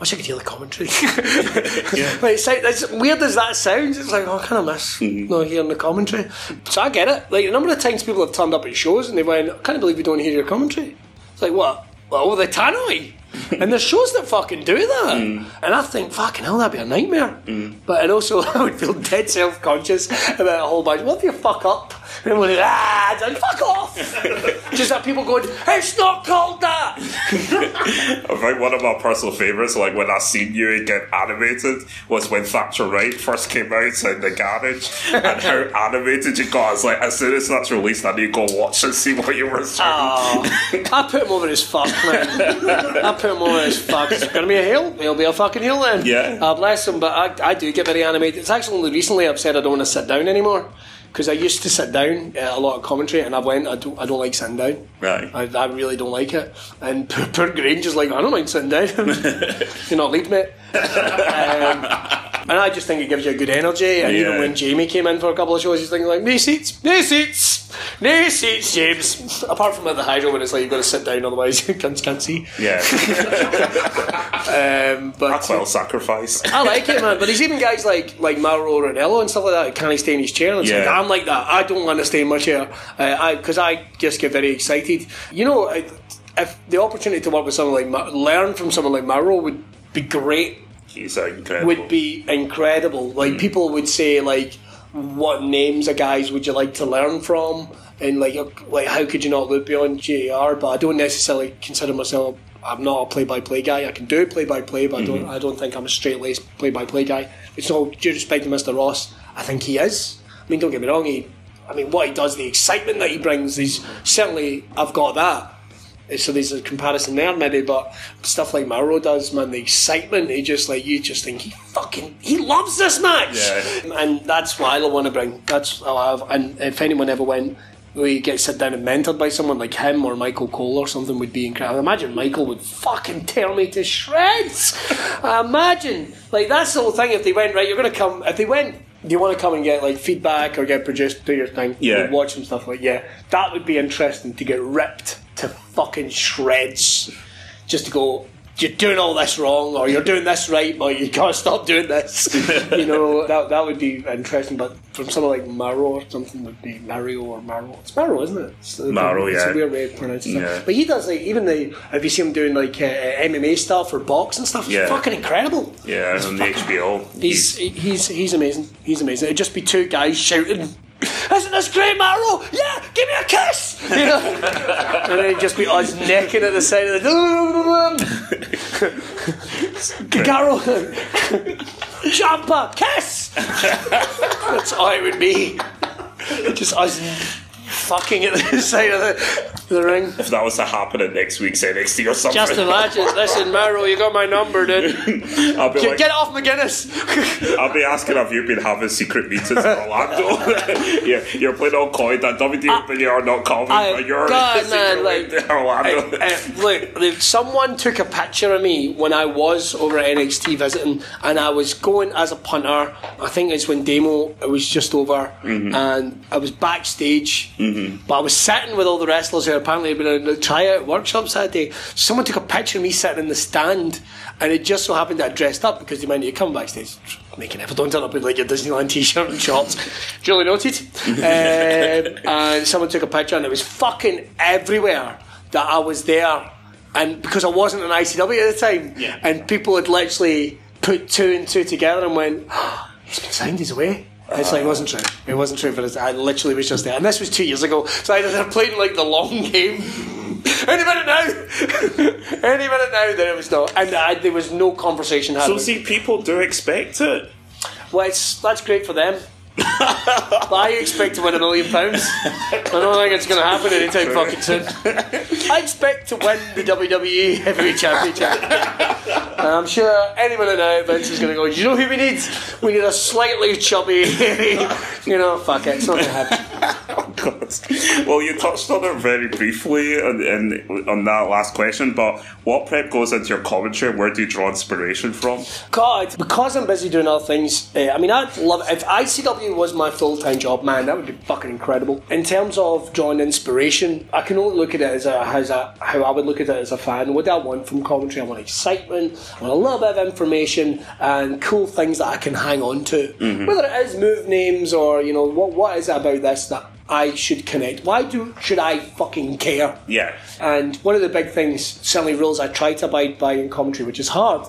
wish I could hear the commentary. like, it's, like- as weird as that sounds, it's like, oh, I kind of miss mm-hmm. not hearing the commentary. So I get it. Like, a number of times people have turned up at shows and they went, I can't believe we don't hear your commentary. It's like, what? Oh, the tannoy. and there's shows that fucking do that. Mm. And I think, fucking hell, that'd be a nightmare. Mm. But and also, I would feel dead self conscious about a whole bunch. What if you fuck up? And I'm like, ah, like, fuck off. Just have people going, it's not called that. I think one of my personal favourites, like when I seen you get animated, was when Thatcher Wright first came out in the garage, and how animated you got. It's like as soon as that's released, I need to go watch and see what you were saying. I put him over his fuck, man. I put him over his fuck. It's going to be a heel. He'll be a fucking heel then. Yeah. Uh, bless him, but I, I do get very animated. It's actually only recently I've said I don't want to sit down anymore. Because I used to sit down uh, a lot of commentary, and I've went. I don't. I don't like sitting down. Right. I, I really don't like it. And poor, poor Grange is like, I don't mind sitting down. You're not lead mate. um, and I just think it gives you a good energy. And even when Jamie came in for a couple of shows, he's thinking like, no seats, no seats, no seats, James. Apart from at the hydro when it's like you've got to sit down, otherwise you can't, can't see. Yeah, Um, but that's well sacrifice. I like it, man. But there's even guys like like Mauro Ranallo and stuff like that. that Can't stay in his chair? And it's like, Yeah. I'm like that. I don't want to stay in my chair. Uh, I because I just get very excited. You know, I- if the opportunity to work with someone like Ma- learn from someone like Mauro would be great. He's incredible. Would be incredible. Like mm. people would say like, what names of guys would you like to learn from? And like, oh, like how could you not look beyond JR? But I don't necessarily consider myself. I'm not a play-by-play guy. I can do play-by-play, but I don't. Mm-hmm. I don't think I'm a straight-laced play-by-play guy. It's all due respect to Mr. Ross. I think he is. I mean, don't get me wrong. He, I mean, what he does, the excitement that he brings, he's certainly. I've got that. So there's a comparison there, maybe, but stuff like Mauro does, man, the excitement, he just like you just think he fucking he loves this match, Yeah. and that's what I want to bring. That's what I have. And if anyone ever went, we get sit down and mentored by someone like him or Michael Cole or something, would be incredible. Imagine Michael would fucking tear me to shreds. Imagine, like that's the whole thing. If they went right, you're going to come. If they went do you want to come and get like feedback or get produced, do your thing, Yeah. watch some stuff like yeah, that would be interesting to get ripped to fucking shreds, just to go. You're doing all this wrong, or you're doing this right, but you gotta stop doing this. you know that that would be interesting. But from someone like Maro or something would be Mario or Maro. It's Maro, isn't it? It's, Maro, it's yeah. a weird way of pronouncing it Yeah. But he does like even the if you see him doing like uh, MMA stuff or box and stuff, it's Yeah. fucking incredible. Yeah, on the HBO. He's he's he's amazing. He's amazing. It'd just be two guys shouting. Isn't this great, Maro? Yeah, give me a kiss! You know? and then just be us necking at the side of the. Garo! Jumper! Kiss! That's all it would be. Just us fucking at the side of the, the ring. If that was to happen at next week's NXT or something, Just imagine. Listen, Maro, you got my number, dude. I'll be Get, like, get off McGuinness! I'll be asking have you been having secret meetings in Orlando? yeah, you're playing all coy that WWE, but you're not coming, I- but you're God, man, like- in Orlando. Uh, look, the- someone took a picture of me when I was over at NXT visiting, and I was going as a punter. I think it's when Demo it was just over, and I was backstage, but I was sitting with all the wrestlers who apparently had been in the tryout workshops that day. Someone took a picture of me sitting in the stand, and it just so happened that I dressed up because they meant you come backstage. making an effort, don't turn up with like your Disneyland t-shirt and shorts. Duly noted. um, and someone took a picture, and it was fucking everywhere that I was there, and because I wasn't an ICW at the time, Yeah. and people had literally put two and two together and went, "He's been signed. He's away." It's like it wasn't true. It wasn't true, but I literally was just there, and this was two years ago. So I they're playing like the long game. Any minute now, any minute now that it was not, and I, there was no conversation so see, people do expect it. Well, it's, that's great for them. But I expect to win a million pounds. I don't think it's going to happen anytime fucking soon. I expect to win the WWE Heavyweight Championship. And I'm sure anyone minute now Vince is going to go, you know who we need? We need a slightly chubby, you know, fuck it, it's not going to happen. God. Well, you touched on it very briefly in, on that last question, but what prep goes into your commentary? Where do you draw inspiration from? God, because I'm busy doing other things, uh, I mean, I'd love if ICW was my full time job, man, that would be fucking incredible. In terms of drawing inspiration, I can only look at it as a, as a how I would look at it as a fan. What do I want from commentary? I want excitement, I want a little bit of information and cool things that I can hang on to. Whether it is move names or, you know, what what is it about this that I should connect? Why do should I fucking care? Yeah. And one of the big things, certainly rules I try to abide by in commentary, which is hard,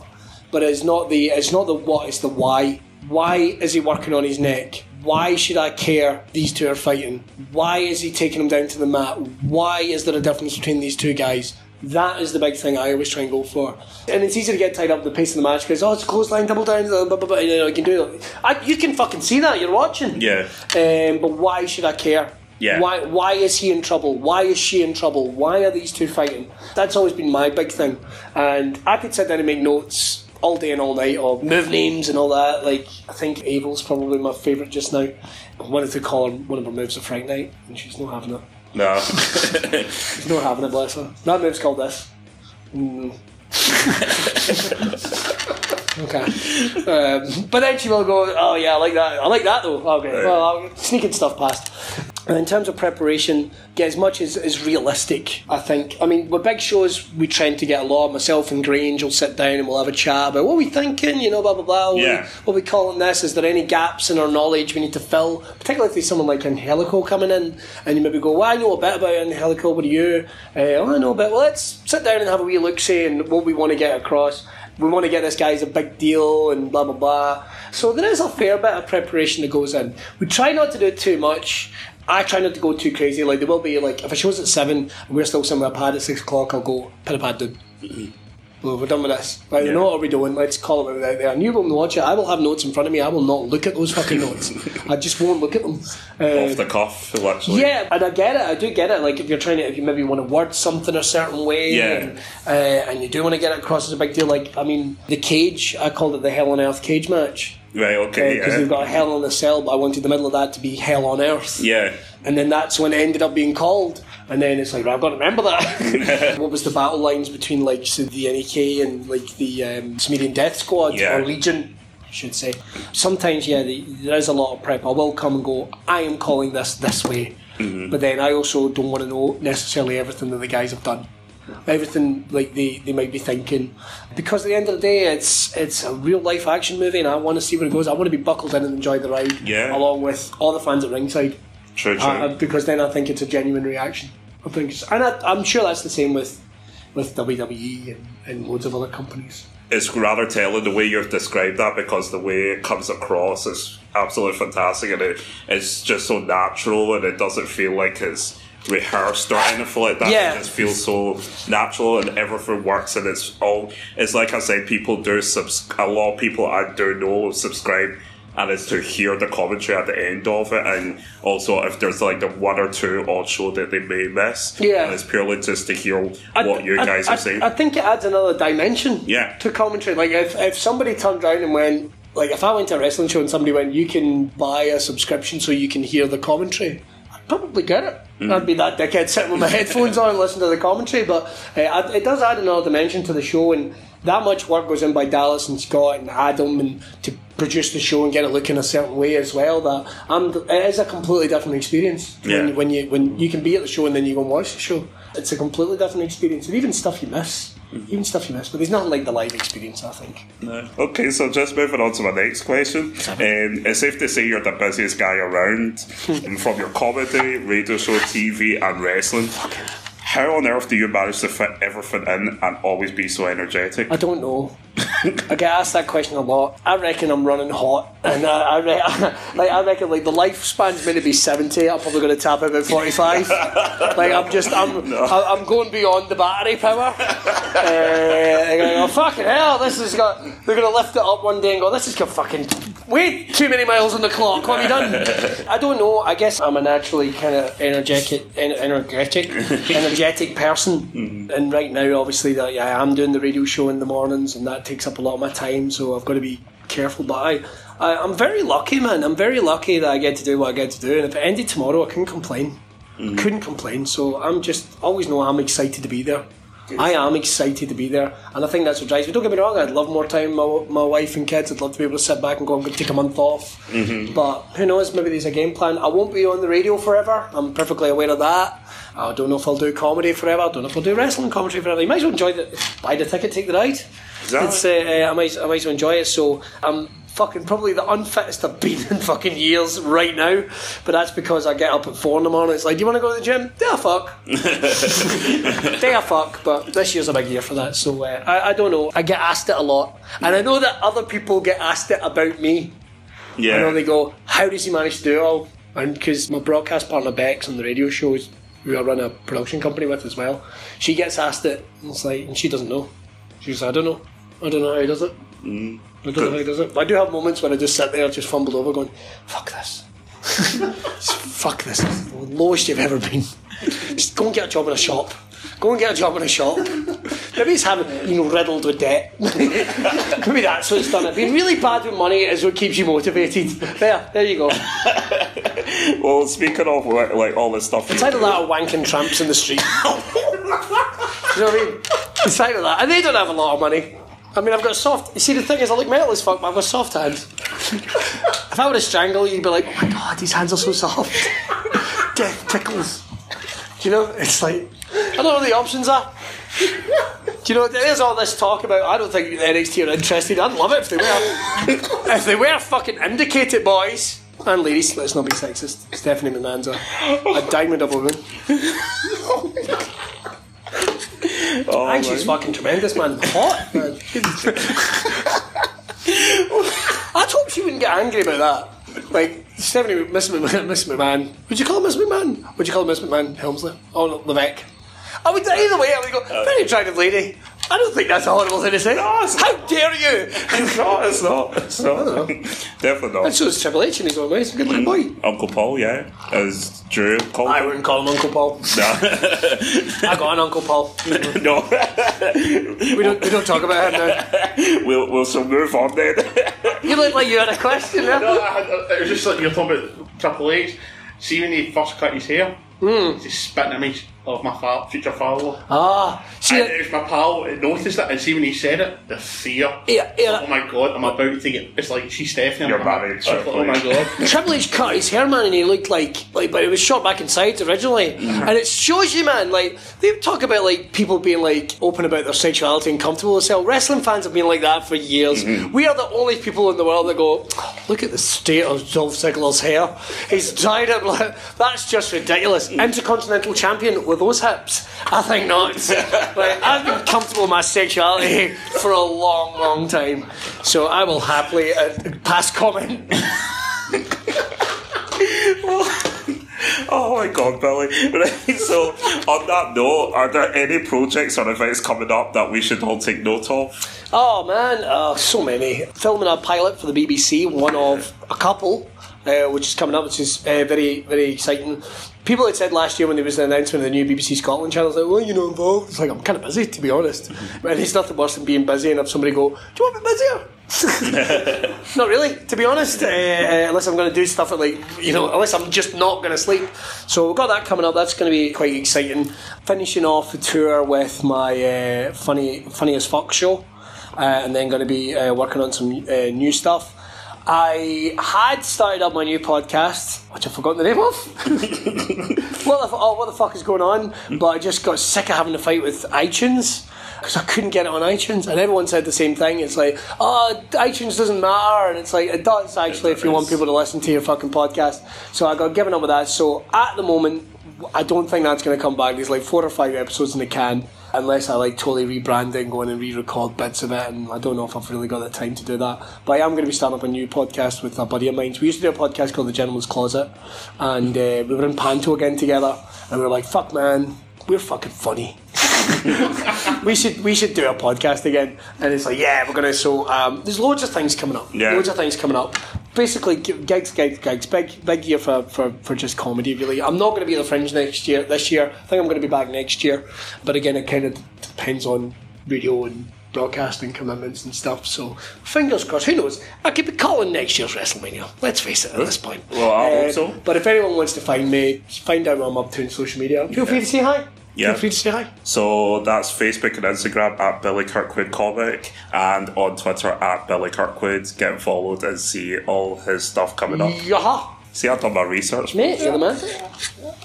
but it's not the it's not the what, it's the why. Why is he working on his neck? Why should I care these two are fighting? Why is he taking him down to the mat? Why is there a difference between these two guys? That is the big thing I always try and go for. And it's easy to get tied up with the pace of the match because, oh, it's line, double down, blah, blah, blah, blah, you know, you can do it. I, you can fucking see that, you're watching. Yeah. Um, but why should I care? Yeah. Why why is he in trouble? Why is she in trouble? Why are these two fighting? That's always been my big thing. And I could sit down and make notes all day and all night of move names and all that. Like I think Abel's probably my favourite just now. I wanted to call her one of her moves a Fright Night and she's not having it. No. She's not having it, bless her. That move's called this. Mm. okay. Um, but then she will go, oh yeah, I like that. I like that though. Okay. Right. Well, I'll sneaking stuff past. And in terms of preparation, get as much as is realistic, I think. I mean, with big shows, we tend to get a lot. Myself and Grange will sit down and we'll have a chat about what are we thinking, you know, blah, blah, blah. What, Yeah. we, what we calling this? Is there any gaps in our knowledge we need to fill? Particularly if there's someone like Angelico coming in and you maybe go, well, I know a bit about Angelico, what do you? Uh, oh, I know a bit. Well, let's sit down and have a wee look, see, and what we want to get across. We want to get this guy as a big deal and blah, blah, blah. So there is a fair bit of preparation that goes in. We try not to do it too much. I try not to go too crazy. Like there will be like if a show's at seven and we're still somewhere pad at six o'clock, I'll go put a pad down. Mm-hmm. Well, we're done with this. Right, you Yeah. know what are we doing? Let's call it out there. And you will watch it. I will have notes in front of me. I will not look at those fucking notes. I just won't look at them. Uh, Off the cuff, literally. yeah, and I get it. I do get it. Like if you're trying to, if you maybe want to word something a certain way, Yeah. and, uh, and you do want to get it across as a big deal. Like I mean, the cage. I called it the Hell on Earth cage match Right, okay, because yeah. we've got a Hell in a Cell, but I wanted the middle of that to be Hell on Earth. Yeah. And then that's when it ended up being called. And then it's like, I've got to remember that. what was the battle lines between like so the NEK and like the um, Sumerian Death Squad Yeah. or Legion? should say. Sometimes, yeah, the, there is a lot of prep. I will come and go. I am calling this this way, but then I also don't want to know necessarily everything that the guys have done. Everything like they, they might be thinking, because at the end of the day, it's it's a real life action movie, and I want to see where it goes. I want to be buckled in and enjoy the ride, Yeah. along with all the fans at ringside. True, true. Uh, because then I think it's a genuine reaction. I think, it's, and I, I'm sure that's the same with with WWE and, and loads of other companies. it's rather telling the way you've described that because the way it comes across is absolutely fantastic and it, it's just so natural and it doesn't feel like it's rehearsed or anything like that. Yeah. It just feels so natural and everything works and it's all it's like I said, people do subs a lot of people I do know subscribe and it's to hear the commentary at the end of it and also if there's like the one or two odd show that they may miss. Yeah. And it's purely just to hear I- what you I- guys I, are saying. I think it adds another dimension Yeah. to commentary. Like if, if somebody turned around and went, like if I went to a wrestling show and somebody went, you can buy a subscription so you can hear the commentary. I'd probably get it. Mm. I'd be that dickhead sitting with my headphones on and listen to the commentary. But uh, it does add another dimension to the show, and that much work goes in by Dallas and Scott and Adam and to produce the show and get it looking a certain way as well. That um, it is a completely different experience Yeah. when, when you when you can be at the show and then you go and watch the show. It's a completely different experience, and even stuff you miss, even stuff you miss. But there's nothing like the live experience. I think. Okay, so just moving on to my next question. Um, it's safe to say you're the busiest guy around from your comedy, radio show, TV, and wrestling. How on earth do you manage to fit everything in and always be so energetic? I don't know. I get asked that question a lot. I reckon I'm running hot, and I, I, re- like, I reckon like the lifespan's meant to be seventy. I'm probably going to tap out about forty-five. like I'm just I'm I- I'm going beyond the battery power. uh, they're going, oh fucking hell! This has got. They're going to lift it up one day and go, this has got fucking way too many miles on the clock. What have you done? I don't know. I guess I'm a naturally kind of energetic, en- energetic, energetic person. Mm-hmm. And right now, obviously, that yeah, I'm doing the radio show in the mornings, and that takes up a lot of my time. So I've got to be careful. But I, I I'm very lucky, man. I'm very lucky that I get to do what I get to do. And if it ended tomorrow, I couldn't complain. Mm-hmm. Couldn't complain. So I'm just always know I'm excited to be there. I am excited to be there, and I think that's what drives me. Don't get me wrong, I'd love more time with my, my wife and kids. I'd love to be able to sit back and go, I'm going to take a month off. Mm-hmm. But who knows, maybe there's a game plan. I won't be on the radio forever, I'm perfectly aware of that. I don't know if I'll do comedy forever, I don't know if I'll do wrestling commentary forever. You might as well enjoy the, buy the ticket, take the ride. Exactly. It's, uh, uh, I, might, I might as well enjoy it, so I'm fucking probably the unfittest I've been in fucking years right now, but that's because I get up at four in the morning. It's like, do you want to go to the gym? Yeah, fuck. yeah, fuck. But this year's a big year for that, so uh, I, I don't know. I get asked it a lot, and I know that other people get asked it about me. Yeah. I know they go, how does he manage to do it all? And because my broadcast partner Bex on the radio shows, who I run a production company with as well, she gets asked it, and it's like, and she doesn't know. She's like, I don't know. I don't know how he does it. Mm. I don't know how he does it. But I do have moments when I just sit there, just fumbled over, going, fuck this. Fuck this. This is the lowest you've ever been. Just go and get a job in a shop. Go and get a job in a shop. Maybe it's having, you know, riddled with debt. Maybe that's what's done it. Being really bad with money is what keeps you motivated. There, there you go. Well, speaking of like, like all this stuff, It's either that wanking tramps in the street. you know what I mean? It's either that. And they don't have a lot of money. I mean, I've got soft. You see, the thing is, I look metal as fuck, but I've got soft hands. if I were to strangle you, you'd be like, oh my god, these hands are so soft. Death tickles. Do you know? It's like, I don't know what the options are. Do you know, there's all this talk about, I don't think NXT are interested. I'd love it if they were. if they were fucking indicate it, boys. And ladies, let's not be sexist. Stephanie McMahon's a, diamond of a woman. oh, think she's fucking tremendous, man. Hot, man. I'd hope she wouldn't get angry about that. Like, Stephanie, Miss McMahon, Miss McMahon. Would you call her Miss McMahon? Would you call her Miss McMahon Helmsley? Oh, no, Levesque. I would, either way, I would go, very attractive lady. I don't think that's a horrible thing to say. No, it's How dare you? It's not. It's not. It's not. Definitely not. And so is Triple H in his own way. He's a good looking boy. Uncle Paul, yeah, as Drew called I him. wouldn't call him Uncle Paul. No, I got an Uncle Paul. no. We don't, we don't talk about him now. we'll we'll so move on then. You look like you had a question. No, I, I, it was just like you're talking about Triple H. See when he first cut his hair, Hmm. he's just spitting at me of my fa- future father. Ah, see, And it was my pal that noticed it, and see when he said it, the fear. Yeah, yeah. Oh my god, I'm about to get. It's like she's Stephanie. You're I'm married, like, Oh my god. Triple H cut his hair, man, and he looked like like, but it was shot back inside originally, uh-huh. and it shows you, man. Like they talk about like people being like open about their sexuality and comfortable with themselves. Wrestling fans have been like that for years. Mm-hmm. We are the only people in the world that go, look at the state of Dolph Ziggler's hair. He's dyed it. Like, that's just ridiculous. Mm. Intercontinental champion with those hips? I think not. like, I've been comfortable with my sexuality for a long, long time, so I will happily uh, pass comment. Oh my god, Billy. Right, so, on that note, are there any projects or events coming up that we should all take note of? Oh man, uh, so many. Filming a pilot for the BBC, one of a couple, uh, which is coming up, which is uh, very, very exciting. People had said last year when there was an announcement of the new BBC Scotland channel, like, well, you know, involved. It's like, I'm kind of busy, to be honest. And it's nothing worse than being busy and have somebody go, do you want me busier? not really, to be honest. Uh, uh, unless I'm going to do stuff at like, you know, unless I'm just not going to sleep. So we've got that coming up. That's going to be quite exciting. Finishing off the tour with my uh, funny, funny as fuck show, uh, and then going to be uh, working on some uh, new stuff. I had started up my new podcast, which I've forgotten the name of. what, the, oh, what the fuck is going on? But I just got sick of having to fight with iTunes because I couldn't get it on iTunes, and everyone said the same thing. It's like, oh, iTunes doesn't matter, and it's like it does actually if you want people to listen to your fucking podcast. So I got given up with that. So at the moment, I don't think that's going to come back. There's like four or five episodes in the can. Unless I like totally rebrand it and go in and re-record bits of it, and I don't know if I've really got the time to do that. But I am going to be starting up a new podcast with a buddy of mine. So we used to do a podcast called The Gentleman's Closet, and uh, we were in Panto again together, and we were like, "Fuck, man, we're fucking funny." we should we should do a podcast again. And it's like, yeah, we're gonna. So um, there's loads of things coming up. Yeah. Loads of things coming up. Basically, gigs, gigs, gigs. Big, big year for, for, for just comedy. Really, I'm not going to be at the Fringe next year. This year, I think I'm going to be back next year. But again, it kind of depends on radio and broadcasting commitments and stuff. So fingers crossed. Who knows? I could be calling next year's WrestleMania. Let's face it. At this point. Well, I hope Uh, so. But if anyone wants to find me, find out what I'm up to on social media. Feel free to say hi. Yeah. Feel free to say hi. So that's Facebook and Instagram at Billy Kirkwood Comic and on Twitter at Billy Kirkwood. Get followed and see all his stuff coming up. Yaha. See, I've done my research. Mate, you're the man.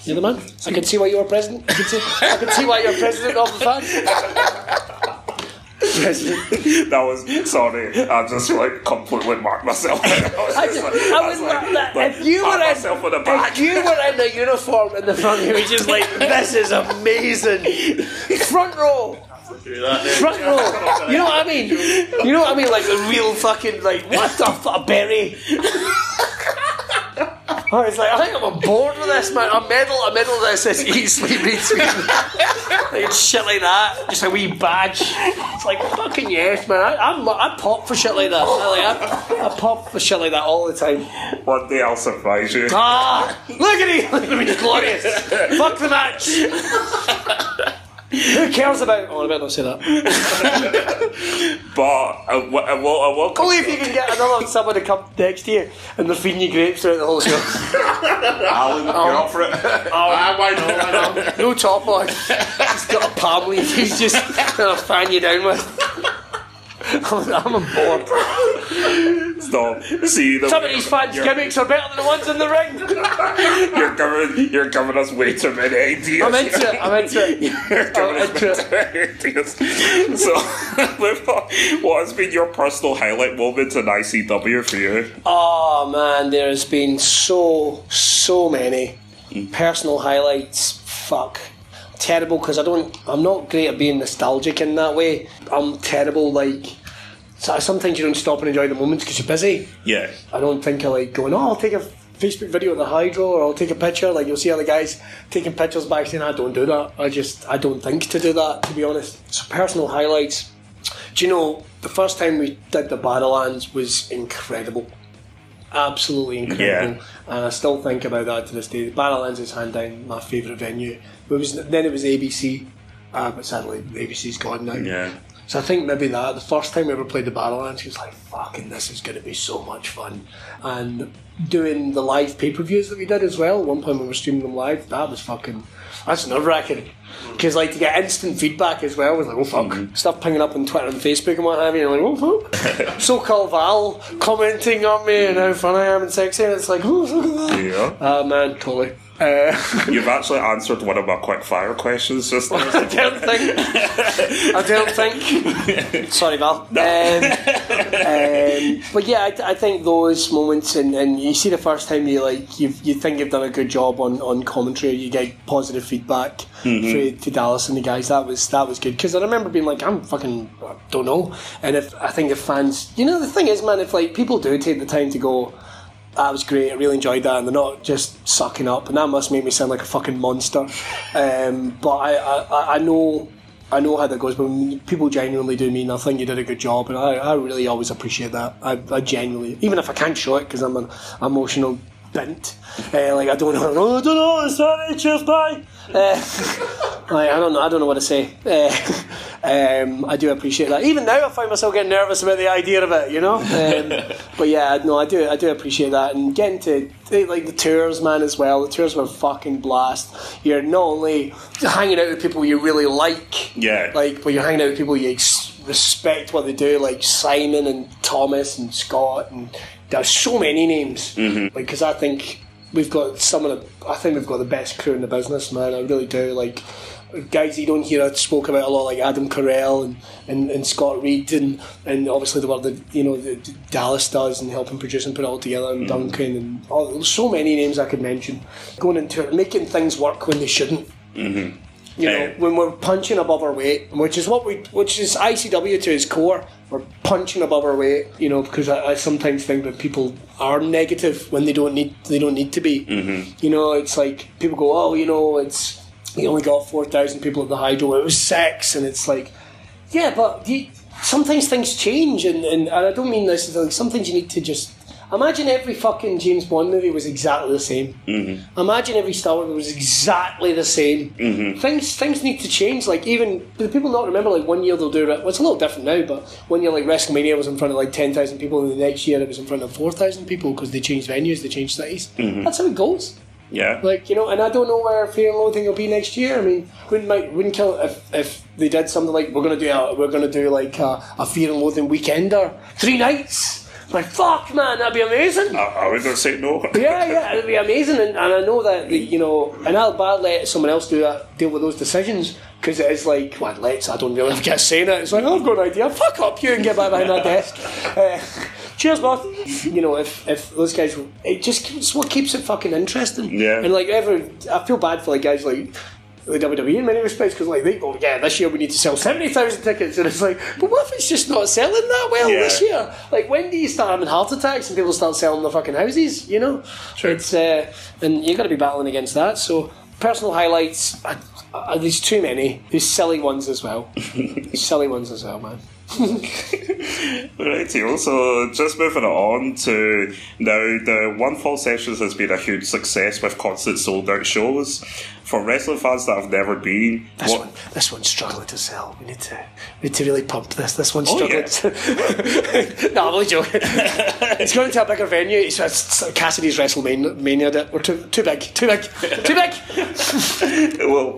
You're the man. I can see why you're president. I can see, I can see why you're president of the fan. That was sorry. I just like completely marked myself. I was I, just like- I I was like, like- that. if you were in, myself the back. if you were in the uniform in the front, you were just like, this is amazing. Front row. Front row. You know what I mean? You know what I mean? Like a real fucking like what the fuck, Berry. I was like, I think I'm board with this, man. A medal, a medal that says eat, sleep, eat, sleep. like shit like that. Just a wee badge. It's like fucking yes, man. I, I'm, I pop for shit like that. I, like, I, I pop for shit like that all the time. One day I'll surprise you. Ah, look at him! Look at him, he's glorious. Fuck the match. Who cares about? Oh, I better not say that. But I, w- I will. I will. Only if you can get another someone to come next year and they're feeding you grapes throughout the whole show. Alan, you're up for it. Ah, why not? Why not? No top on. He's got a palm leaf. He's just gonna fan you down with. I'm, on board. Stop. See, the, Some of these fans' gimmicks are better than the ones in the ring. you're giving. You're giving us way too many ideas. I'm into it. I'm into it. You're giving I'm us into way it. many ideas. So, what has been your personal highlight moment in ICW for you? Oh man, there has been so so many hmm. personal highlights. Fuck, terrible because I don't. I'm not great at being nostalgic in that way. I'm terrible. Like sometimes you don't stop and enjoy the moments because you're busy. Yeah. I don't think I like going. Oh, I'll take a Facebook video of the hydro, or I'll take a picture. Like you'll see other guys taking pictures back saying, "I don't do that." I just I don't think to do that. To be honest, so personal highlights. Do you know the first time we did the Barrowlands was incredible, absolutely incredible, Yeah. and I still think about that to this day. The Barrowlands is hand down my favourite venue. It was then it was ABC, uh, but sadly ABC's gone now. Yeah. So I think maybe that the first time we ever played the Barrowlands, he was like, "Fucking, this is going to be so much fun." And doing the live pay per views that we did as well. At one point when we were streaming them live. That was fucking. That's nerve wracking. Because like to get instant feedback as well was like, oh fuck, stuff pinging up on Twitter and Facebook and what have you. And you're like, oh fuck. so called Val commenting on me and how fun I am and sexy. And it's like, oh look at that. Yeah. Ah man, totally. Uh, You've actually answered one of my quick fire questions just there. I don't think. I don't think. Sorry, Val. Um, um, but yeah, I, I think those moments, and, and you see the first time you like you you think you've done a good job on, on commentary, you get positive feedback Mm-hmm. for, to Dallas and the guys. That was that was good because I remember being like, I'm fucking I don't know. And if I think if fans, you know, the thing is, man, if like people do take the time to go. That was great. I really enjoyed that, and they're not just sucking up, and that must make me sound like a fucking monster. Um, but I, I, I know I know how that goes, but people genuinely do mean I think you did a good job, and I, I really always appreciate that. I, I genuinely, even if I can't show it because I'm an emotional bent, uh, like I don't know, oh, I don't know, sorry, cheers, bye. Uh, like, I don't know, I don't know what to say. Uh, um, I do appreciate that. Even now, I find myself getting nervous about the idea of it, you know. Um, but yeah, no, I do, I do appreciate that, and getting to like the tours, man, as well. The tours were fucking blast. You're not only hanging out with people you really like, Yeah. like, but you're hanging out with people you ex- respect what they do, like Simon and Thomas and Scott, and there's so many names. Mm-hmm. Like, because I think we've got some of the, I think we've got the best crew in the business, man. I really do. Like, guys you don't hear I spoke about a lot, like Adam Carell and, and, and Scott Reed, and, and obviously the work that you know that Dallas does and helping produce and put it all together, and Duncan and all, so many names I could mention. Going into it, making things work when they shouldn't. You know, when we're punching above our weight, which is what we, which is ICW to its core, we're punching above our weight. You know, because I, I sometimes think that people are negative when they don't need, they don't need to be. Mm-hmm. You know, it's like people go, oh, you know, it's you only got four thousand people at the Hydro. It was sex, and it's like, yeah, but you, sometimes things change, and, and, and I don't mean this. Like sometimes you need to just. Imagine every fucking James Bond movie was exactly the same. Mm-hmm. Imagine every Star Wars was exactly the same. Mm-hmm. Things things need to change. Like even do people not remember? Like one year they'll do it. Well, it's a little different now, but one year like WrestleMania was in front of like ten thousand people, and the next year it was in front of four thousand people because they changed venues, they changed cities. That's how it goes. Yeah. Like you know, and I don't know where Fear and Loathing will be next year. I mean, wouldn't might wouldn't kill if, if they did something like we're gonna do a, we're gonna do like a, a Fear and Loathing weekender, three nights. Like fuck, man, that'd be amazing. I, I would not say no. Yeah, yeah, it'd be amazing, and, and I know that the, you know, and I'll bad let someone else do that, deal with those decisions because it is like, well, let's. I don't really get saying it. It's like oh, I've got an idea. Fuck up you and get back behind that desk. Uh, cheers, boss. You know, if if those guys, it just it's what keeps it fucking interesting. Yeah. And like ever, I feel bad for like guys like. The WWE in many respects because like they go yeah this year we need to sell seventy thousand tickets. And it's like but what if it's just not selling that well Yeah. this year? Like when do you start having heart attacks and people start selling their fucking houses you know? It's uh, and you got to be battling against that. So personal highlights uh, uh, there's too many. There's silly ones as well. Silly ones as well man. Right, so just moving on to now, the One Fall Sessions has been a huge success with constant sold out shows. For wrestling fans that have never been, this what, one this one's struggling to sell we need to we need to really pump this this one's Oh, struggling to no I'm only joking it's going to a bigger venue it's, it's Cassidy's WrestleMania did. we're too, too big too big too big well,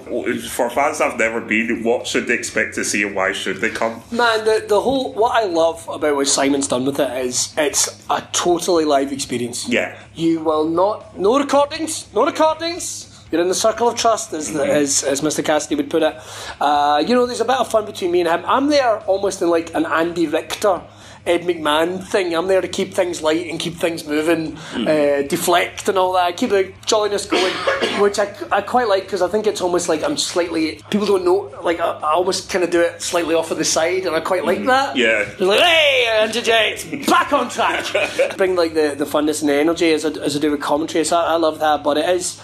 for fans that have never been, what should they expect to see and why should they come? Man, the, the whole what I love about what Simon's done with it is it's a totally live experience. Yeah. You will not no recordings, no recordings. You're in the circle of trust, as the, as, as Mr. Cassidy would put it. Uh, you know, there's a bit of fun between me and him. I'm there almost in like an Andy Richter, Ed McMahon thing. I'm there to keep things light and keep things moving, uh, deflect and all that. Keep the jolliness going, which I, I quite like because I think it's almost like I'm slightly. People don't know, like I, I almost kind of do it slightly off of the side, and I quite like that. Yeah. It's like, hey, interject, back on track. Bring like the, the funness and the energy as I, as I do with commentary. So I, I love that, but it is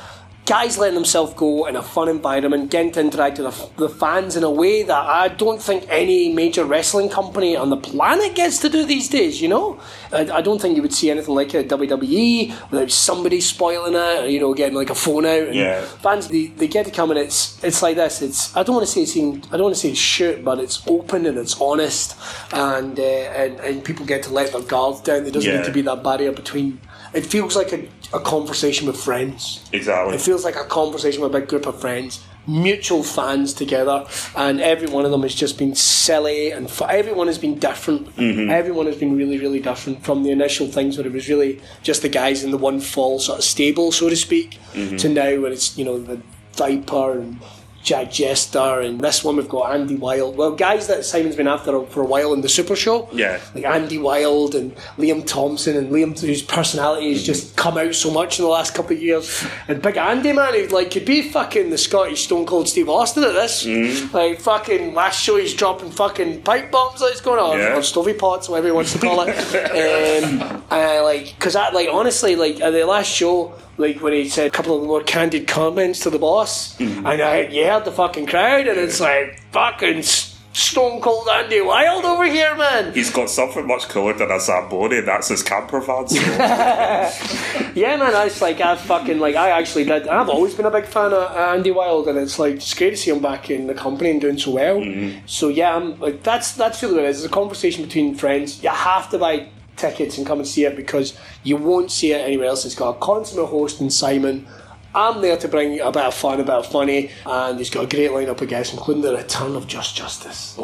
guys letting themselves go in a fun environment, getting to interact with the, fans in a way that I don't think any major wrestling company on the planet gets to do these days. You know, I, I don't think you would see anything like it at WWE without somebody spoiling it, or, you know, getting like a phone out. And Yeah. fans they, they get to come and it's it's like this. It's I don't want to say it's even, I don't want to say shoot, but it's open and it's honest, and uh, and and people get to let their guards down. There doesn't Yeah. need to be that barrier between. It feels like a, a conversation with friends. Exactly. It feels like a conversation with a big group of friends, mutual fans together, and every one of them has just been silly, and f- everyone has been different. Mm-hmm. Everyone has been really, really different from the initial things where it was really just the guys in the one fall sort of stable, so to speak, mm-hmm. to now where it's you know the Viper and. Jack Jester and this one we've got Andy Wild. Well, guys that Simon's been after for a while in the Super Show. Yeah. Like Andy Wild and Liam Thompson and Liam whose personality has just come out so much in the last couple of years. And Big Andy man, he like could be fucking the Scottish Stone Cold Steve Austin at this. Like fucking last show he's dropping fucking pipe bombs that's going on Yeah. or stovey pots, whatever he wants to call it. um, uh, like because I like honestly like at the last show. Like when he said a couple of the more candid comments to the boss, and I you heard the fucking crowd, and it's like fucking Stone Cold Andy Wild over here, man. He's got something much cooler than a Zamboni, and that's his camper van. So. Yeah, man, I was like, I fucking like, I actually did. I've always been a big fan of uh, Andy Wild, and it's like it's great to see him back in the company and doing so well. So yeah, I'm like, that's that's really what it is. It's a conversation between friends. You have to buy tickets and come and see it because you won't see it anywhere else. It's got a consummate host in Simon. I'm there to bring a bit of fun, a bit of funny, and he's got a great lineup of guests, including the return of Just Justice.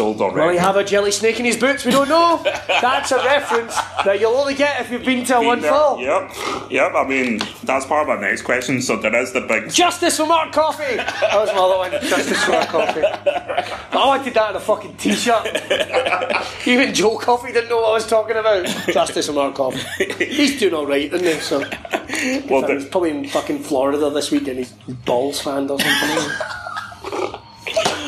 Sold Will he already. have a jelly snake in his boots? We don't know. That's a reference that you'll only get if you've been to one fall. Yep, yep. I mean, that's part of my next question. So there is the big. Justice for Mark Coffey! That was my other one. Justice for Mark Coffey. But I wanted that in a fucking t shirt. Even Joe Coffey didn't know what I was talking about. Justice for Mark Coffey. He's doing alright, isn't he? So Well, he's probably in fucking Florida this week and he's Balls fan or something.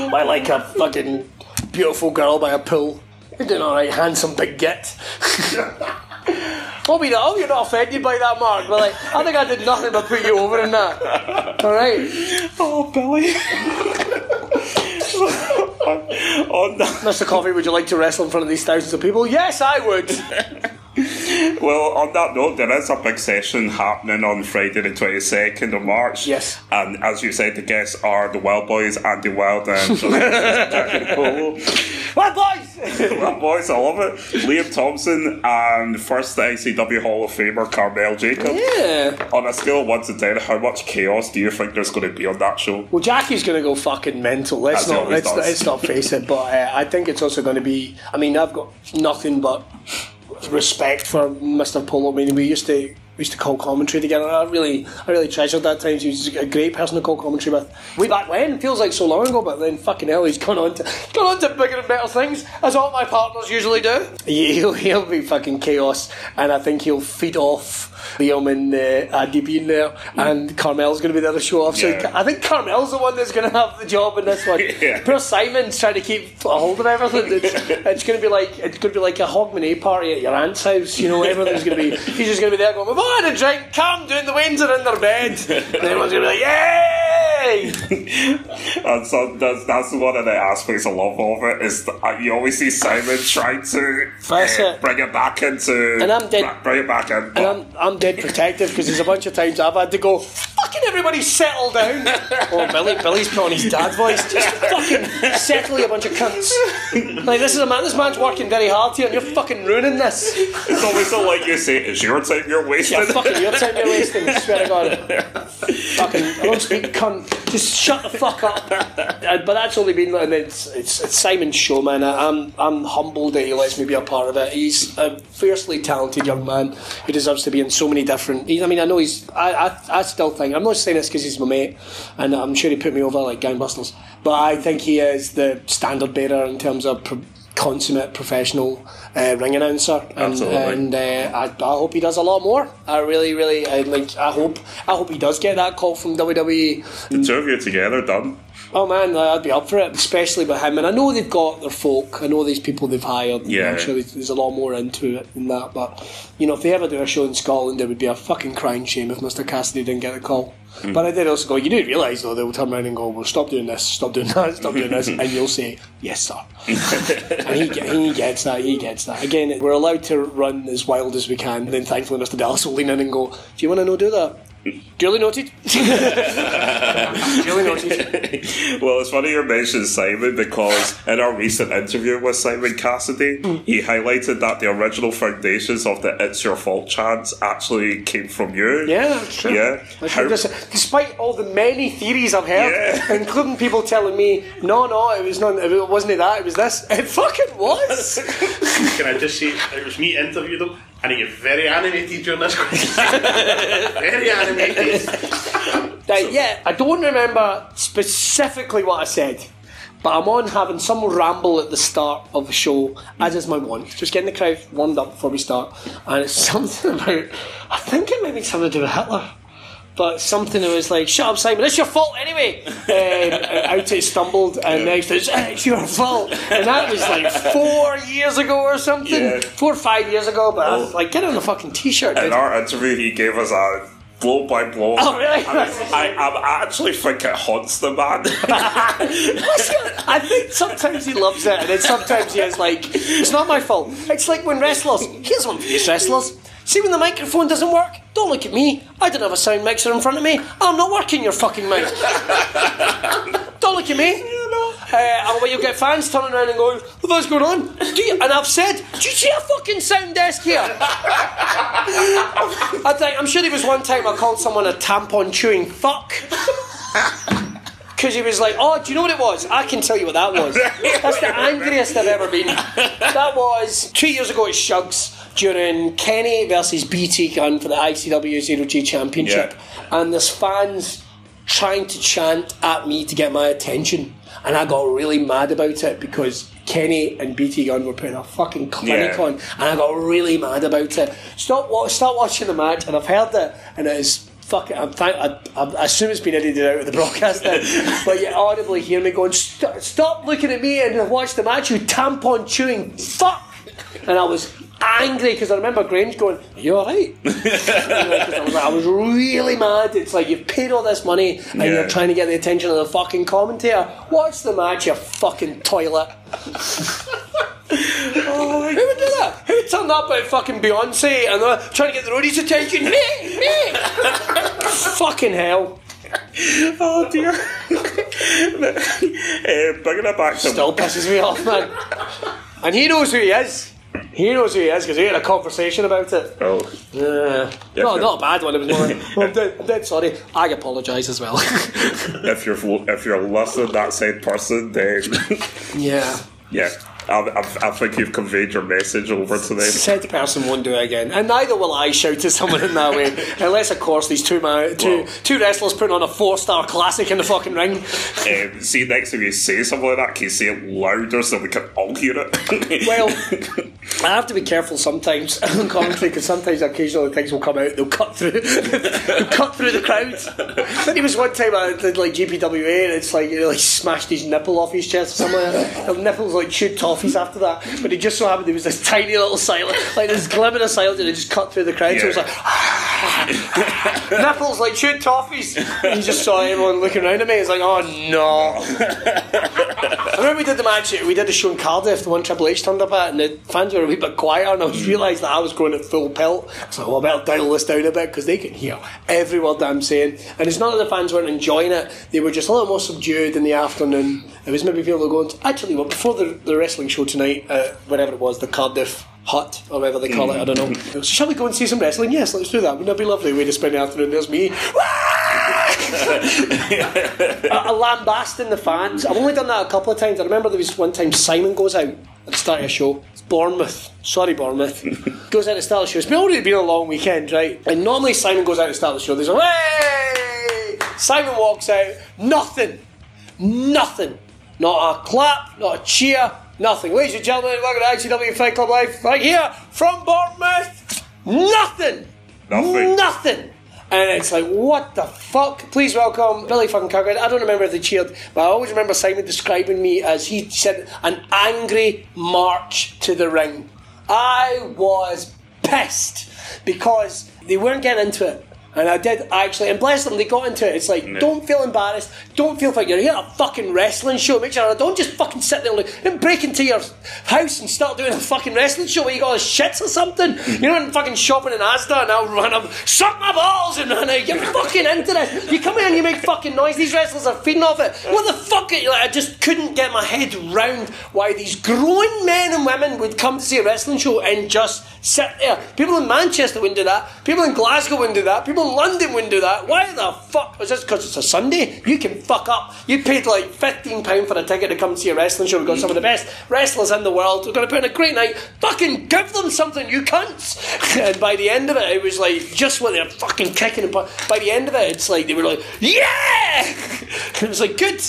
By like a fucking beautiful girl by a pool. You're doing alright, handsome big git. Hope you're not, you're not offended by that, Mark. But like, I think I did nothing but put you over in that. Alright. oh, Billy. on that, Mr. Coffey, would you like to wrestle in front of these thousands of people? Yes, I would. well, on that note, there is a big session happening on Friday, the twenty second of March. Yes. and as you said, the guests are the Wild Boys, Andy Wild, and. What boys? Wild Boys, I love it. Liam Thompson and first ICW Hall of Famer Carmel Jacob. Yeah. On a scale of one to ten, how much chaos do you think there's going to be on that show? Well, Jackie's going to go fucking mental. Let's As not let's, let's not face it. But uh, I think it's also going to be. I mean, I've got nothing but respect for Mr. Polo. I mean, we used to. We used to call commentary together. I really, I really treasured that time. He was a great person to call commentary with. Way back when, feels like so long ago, but then fucking hell, he's gone on to gone on to bigger and better things, as all my partners usually do. He'll, he'll be fucking chaos, and I think he'll feed off Liam and uh, Andy being there, and Carmel's going to be there to show off. So Yeah. I think Carmel's the one that's going to have the job in this one. Yeah. Poor Simon's trying to keep a hold of everything. It's, it's going to be like it's going to be like a Hogmanay party at your aunt's house. You know, everything's going to be. He's just going to be there going, "We've all had a drink. Come, doing the winds are in their bed." And everyone's going to be like, "Yay!" And so that's, that's one of the aspects I love of it is that uh, you always see Simon trying to uh, bring it back into And I'm dead- bring it back in. And I'm, I'm dead protective because there's a bunch of times I've had to go, fucking everybody settle down. oh, Billy, Billy's put on his dad voice. Just fucking settle you, a bunch of cunts. Like, this is a man, this man's working very hard here and you're fucking ruining this. It's always so like you say, it's your time you're wasting. Yeah, fucking your time you're wasting, I swear to God. fucking, I don't speak cunt. Just shut the fuck up. Uh, but that's only been, and it's, it's, it's Simon's show, man. I, I'm, I'm humbled that he lets me be a part of it. He's a fiercely talented young man who deserves to be in so many different. He, I mean, I know he's. I, I, I still think I'm not saying this because he's my mate, and I'm sure he put me over like gangbusters. But I think he is the standard bearer in terms of. Pro- consummate professional uh, ring announcer and, Absolutely. and uh, I, I hope he does a lot more I really really I, like I hope I hope he does get that call from WWE The two of you together done. Oh man, I'd be up for it, especially with him. And I know they've got their folk. I know these people they've hired. Yeah. I'm sure there's, a lot more into it than that. But you know, if they ever do a show in Scotland, it would be a fucking crying shame if Mr. Cassidy didn't get a call. Hmm. But I did also go. You do realise though, they'll turn around and go, "Well, stop doing this, stop doing that, stop doing this," and you'll say, "Yes, sir." and he, he gets that. He gets that. Again, we're allowed to run as wild as we can. And then thankfully, Mr. Dallas will lean in and go, "Do you want to know do that?" Duly noted. Duly noted. well, it's funny you mentioned Simon because in our recent interview with Simon Cassidy, he highlighted that the original foundations of the "It's Your Fault" chants actually came from you. Yeah, that's true. Yeah. Like, How- just- despite all the many theories I've heard, Yeah. including people telling me, no, no, it was not, it wasn't it that, it was this. It fucking was. Can I just say, it was me interviewed him, and he get very animated during this question. very animated. Right, yeah, I don't remember specifically what I said, but I'm on having some ramble at the start of the show, as is my wont, just getting the crowd warmed up before we start, and it's something about, I think it might be something to do with Hitler. But something that was like, shut up, Simon, it's your fault anyway. Um, and out it stumbled, and next it's, it's your fault. And that was like four years ago or something. Yeah. Four or five years ago, but I was like, get on a fucking t shirt, in dude. our interview, he gave us a blow by blow. Oh, really? I, I actually think it haunts the man. I think sometimes he loves it, and then sometimes he is like, it's not my fault. It's like when wrestlers, here's one for these wrestlers. See when the microphone doesn't work? Don't look at me. I don't have a sound mixer in front of me. I'm not working your fucking mouth. don't look at me. Uh, and when you get fans turning around and going, what's going on? Do you, and I've said, do you see a fucking sound desk here? I think, I'm sure there was one time I called someone a tampon chewing fuck. Because he was like, oh, do you know what it was? I can tell you what that was. That's the angriest I've ever been. That was two years ago at Shugs during Kenny versus BT Gun for the ICW Zero G Championship. And there's fans trying to chant at me to get my attention. And I got really mad about it because Kenny and BT Gun were putting a fucking clinic Yeah. on, and I got really mad about it. Stop, wa- stop watching the match, and I've heard it, and it is fucking. I'm thank, I, I, assume it's been edited out of the broadcast, then, but you audibly hear me going, "Stop, stop looking at me and watch the match, you tampon chewing fuck!" And I was angry because I remember Grange going, Are you alright? You know, 'cause I, was like, I was really mad. It's like you've paid all this money and Yeah. you're trying to get the attention of the fucking commentator. Watch the match, you fucking toilet. Oh, who would do that? Who would turn up at fucking Beyonce and they're trying to get the roadies' attention? Me, me. fucking hell. oh dear. uh, bringing it back Still pisses me off, man. And he knows who he is. He knows who he is because we had a conversation about it. Oh. Uh, Yeah, no, not a bad one. It was more. like, "Oh, I'm, dead, I'm dead sorry. I apologise as well. if you're if you're less than that same person, then yeah. yeah, I, I, I think you've conveyed your message over to them. Said the person won't do it again, and neither will I shout to someone in that way, unless of course these two man, two Well- two wrestlers putting on a four star classic in the fucking ring. Um, see, next time you say something like that, can you say it louder so we can all hear it? Well, I have to be careful sometimes on commentary because sometimes occasionally things will come out. They'll cut through, they'll cut through the crowd. Then he was one time I did like GPWA, and it's like you know, like smashed his nipple off his chest or something. Like nipples like chewed toffees after that, but it just so happened there was this tiny little silence, like this glimmer of silence, and it just cut through the crowd. So it was like nipples like chewed toffees. And you just saw everyone looking around at me. It's like, oh no. I remember we did the match, we did the show in Cardiff, the one Triple H turned up at, and the fans were a wee bit quieter, and I realised that I was going at full pelt. So well, I better dial this down a bit because they can hear every word that I'm saying. And it's not that the fans weren't enjoying it, they were just a little more subdued in the afternoon. It was maybe people going, actually, well, before the, the wrestling show tonight, uh, whatever it was, the Cardiff hut or whatever they call it, I don't know. So, shall we go and see some wrestling? Yes, let's do that. Wouldn't that be lovely way to spend the afternoon? There's me. a, lambasting the fans. I've only done that a couple of times. I remember there was one time Simon goes out at the start of a show. It's Bournemouth. Sorry, Bournemouth. goes out at the start of the show. It's been already been a long weekend, right? And normally Simon goes out at the start of the show. There's a hey! Simon walks out. Nothing. Nothing. Not a clap. Not a cheer. Nothing. Ladies and gentlemen, welcome to ICW Fight Club Live right here from Bournemouth. Nothing. Nothing. Nothing. And it's like, what the fuck? Please welcome Billy fucking Kirkwood. I don't remember if they cheered, but I always remember Simon describing me as he said, an angry march to the ring. I was pissed because they weren't getting into it. And I did actually, and bless them, they got into it. It's like, don't feel embarrassed, don't feel like you're here at a fucking wrestling show. Make sure, I don't just fucking sit there and and break into your house and start doing a fucking wrestling show where you got shits or something. You know, and fucking shopping in Asda and I'll run up, suck my balls, and run out. You're fucking into this. You come in and you make fucking noise. These wrestlers are feeding off it. What the fuck? Like, I just couldn't get my head round why these grown men and women would come to see a wrestling show and just sit there. People in Manchester wouldn't do that. People in Glasgow wouldn't do that. People in London wouldn't do that. Why the fuck? Is this because it's a Sunday? You can fuck up. You paid like £15 for a ticket to come see a wrestling show. We've got some of the best wrestlers in the world. We're going to put on a great night. Fucking give them something, you cunts. And by the end of it, it was like just what they're fucking kicking. And by the end of it, it's like they were like, yeah! it was like, good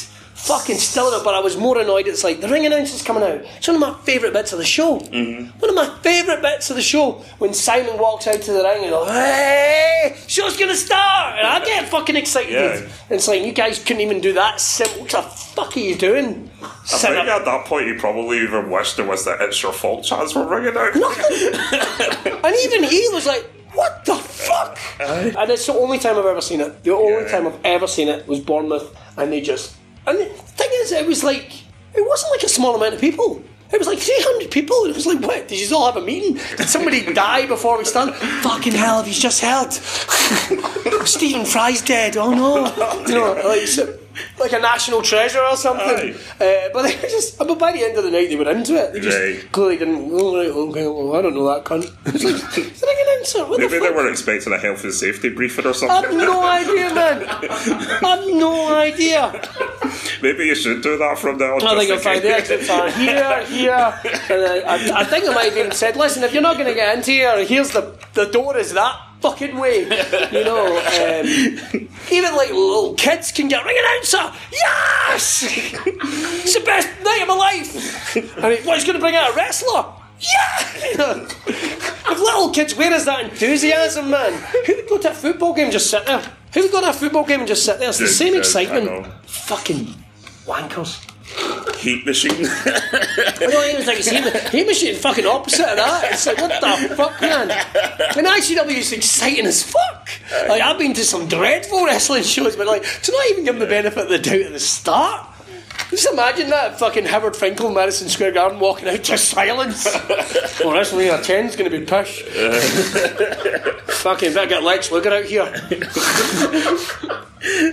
fucking still in it, but I was more annoyed. It's like the ring announcer's coming out. It's one of my favourite bits of the show. Mm-hmm. One of my favourite bits of the show when Simon walks out to the ring and goes, "Hey, show's gonna start!" And I get fucking excited. Yeah. And it's like you guys couldn't even do that. Simple. What the fuck are you doing? I Sit think up- at that point you probably even wished there was the it's your fault chance for ringing out. and even he was like, "What the fuck?" And it's the only time I've ever seen it. The only Yeah. time I've ever seen it was Bournemouth, and they just. And the thing is, it was like it wasn't like a small amount of people. It was like 300 people. and It was like, what? Did you all have a meeting? Did somebody die before we started? Fucking hell, you just heard? Stephen Fry's dead. Oh no. You know, like, so- like a national treasure or something. Uh, but they were just, but by the end of the night, they were into it. They just Right. clearly didn't. Oh, right, okay, well, I don't know that cunt. It's like, it's like an. What Maybe the they fuck? were expecting a health and safety briefing or something. I've no idea, man. I've no idea. Maybe you should do that from now on. I think I'll find the case. exits are here, here. And then I, I think I might have even said, listen, if you're not going to get into here, here's the, the door is that fucking way. You know, um, even like little kids can get ring announcer. Yes! it's the best night of my life. And he, what, he's going to bring out a wrestler? Yeah! if little kids, where is that enthusiasm, man? Who would go to a football game and just sit there? Who would go to a football game and just sit there? It's the Dude, same excitement. Fucking wankers. Heat machine. I don't even think it's him. Him is fucking opposite of that. It's like, what the fuck, man? And ICW is exciting as fuck. Like, I've been to some dreadful wrestling shows, but like, to not even give them the benefit of the doubt at the start. Just imagine that fucking Howard Finkel, Madison Square Garden, walking out to silence. well, WrestleMania 10 is going to be push. fucking better get Lex Luger out here.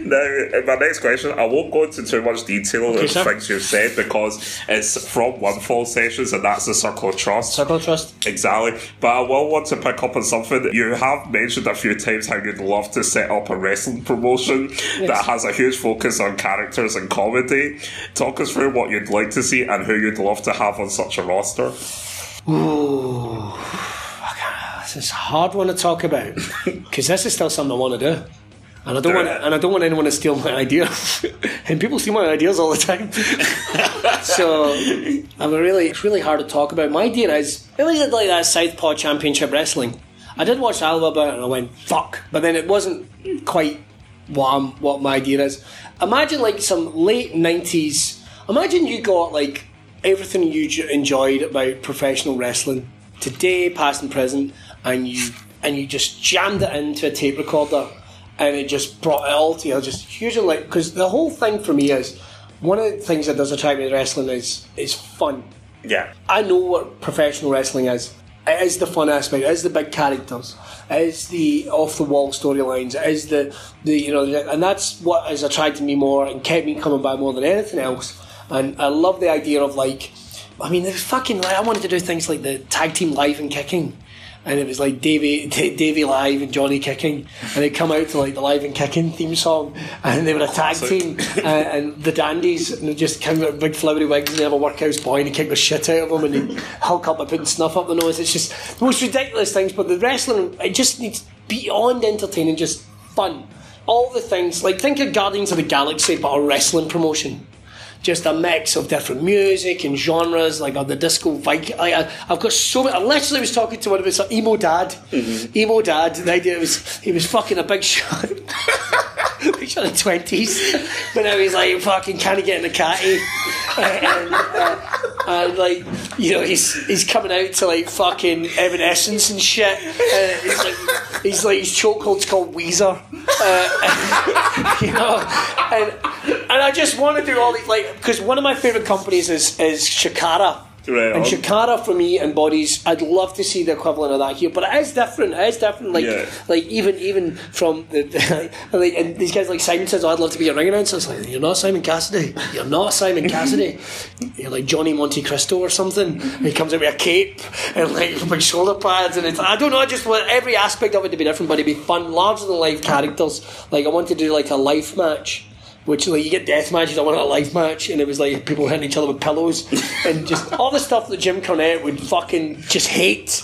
Now, uh, my next question, I won't go into too much detail of sir. things you've said because it's from One Fall Sessions and that's the Circle of Trust. Circle of Trust. Exactly. But I will want to pick up on something. You have mentioned a few times how you'd love to set up a wrestling promotion that has a huge focus on characters and comedy. Talk us through what you'd like to see and who you'd love to have on such a roster. Ooh. This is a hard one to talk about because this is still something I want to do. And I don't Do want, it. and I don't want anyone to steal my idea. and people steal my ideas all the time. so I'm really, it's really hard to talk about. My idea is, it was like that Southpaw Championship Wrestling. I did watch Alba about it and I went fuck, but then it wasn't quite what I'm, what my idea is. Imagine like some late nineties. Imagine you got like everything you enjoyed about professional wrestling today, past and present, and you and you just jammed it into a tape recorder, and it just brought it all together. Just usually like because the whole thing for me is one of the things that does attract me to wrestling is is fun. Yeah. I know what professional wrestling is. Is the fun aspect. It is the big characters. It is the off the wall storylines. It is the the you know, and that's what has attracted me more and kept me coming back more than anything else. And I love the idea of like, I mean, there's fucking. Like, I wanted to do things like the tag team live and kicking. And it was like Davey, D- Davey live and Johnny kicking, and they come out to like the live and kicking theme song, and they were a tag team, uh, and the dandies, and they just come out with big flowery wigs, and they have a workhouse boy, and he kick the shit out of them, and they hulk up by putting snuff up the nose. It's just the most ridiculous things, but the wrestling, it just needs beyond entertaining, just fun. All the things, like think of Guardians of the Galaxy, but a wrestling promotion. Just a mix of different music and genres, like on the disco Viking. Like, I, I've got so many. I literally was talking to one of his like, emo dad. Mm-hmm. Emo dad. The idea was he was fucking a big shot. Big shot the twenties, but now he's like fucking can't get in the catty. and, uh, and like you know he's he's coming out to like fucking Evanescence and shit. He's like he's like his chokehold's called Weezer. Uh, you know, and and I just want to do all these like because one of my favorite companies is is Chikara. Right and on. Chikara for me embodies. I'd love to see the equivalent of that here, but it is different. It is different. Like, Yeah. like even even from the, like, and these guys like Simon says, oh, "I'd love to be a ring announcer." It's like you're not Simon Cassidy. You're not Simon Cassidy. You're like Johnny Monte Cristo or something. And he comes out with a cape and like big shoulder pads, and it's I don't know. I just want every aspect of it to be different, but it'd be fun, larger than life characters. Like I want to do like a life match. Which like you get death matches, I want a life match, and it was like people hitting each other with pillows, and just all the stuff that Jim Cornette would fucking just hate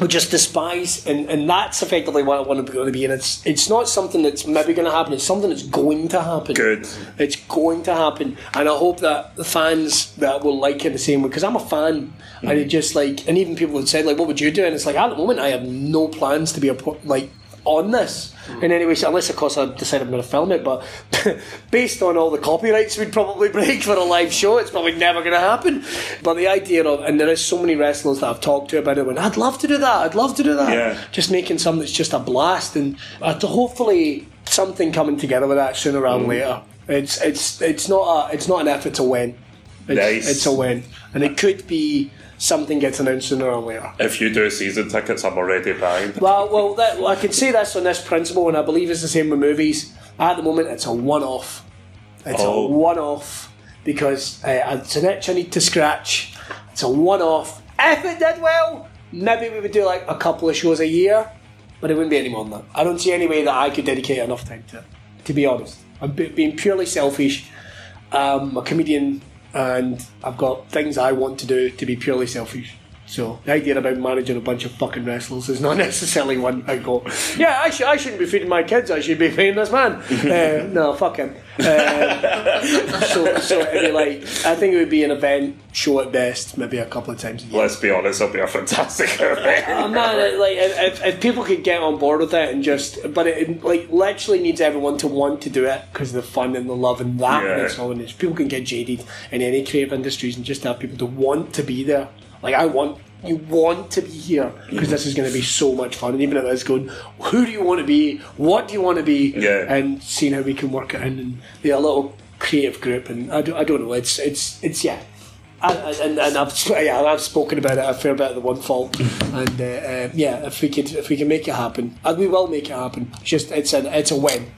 would just despise, and, and that's effectively what I want to be, going to be. And it's it's not something that's maybe going to happen. It's something that's going to happen. Good. It's going to happen, and I hope that the fans that will like it the same way because I'm a fan, and mm. it just like, and even people would say like, "What would you do?" And it's like at the moment I have no plans to be a like on this in any way, unless of course I decide I'm going to film it. But based on all the copyrights we'd probably break for a live show, it's probably never going to happen. But the idea of, and there is so many wrestlers that I've talked to about it, when I'd love to do that, I'd love to do that. Yeah. Just making something that's just a blast, and uh, to hopefully something coming together with that sooner rather than later. It's it's it's not a it's not an effort to win. It's, Nice. it's a win, and it could be something gets announced sooner or later. If you do season tickets, I'm already buying. Well, well, that, well, I can say this on this principle, and I believe it's the same with movies. At the moment, it's a one-off. It's Oh. a one-off because uh, it's an itch I need to scratch. It's a one-off. If it did well, maybe we would do like a couple of shows a year, but it wouldn't be any more than that. I don't see any way that I could dedicate enough time to it. To be honest, I'm be- being purely selfish. I'm a comedian, and I've got things I want to do to be purely selfish. So the idea about managing a bunch of fucking wrestlers is not necessarily one I go. Yeah, I, sh- I shouldn't be feeding my kids. I should be feeding this man. Uh, no, fuck him. Uh, so, so it'd be like I think it would be an event show at best, maybe a couple of times a year. Let's be honest, it'll be a fantastic event. I'm not uh, like if, if people could get on board with it and just, but it like literally needs everyone to want to do it because the fun and the love and that. Yeah. And. And it's, people can get jaded in any creative industries and just have people to want to be there. Like I want. You want to be here because this is going to be so much fun, and even if it's going, who do you want to be? What do you want to be? Yeah. And seeing how we can work it in and be a little creative group, and I don't, I don't know. It's it's it's yeah. I, I- and, and I've yeah, I've spoken about it a fair bit of the One Fall, and uh, uh, yeah, if we could if we can make it happen, and we will make it happen. It's just it's an it's a win,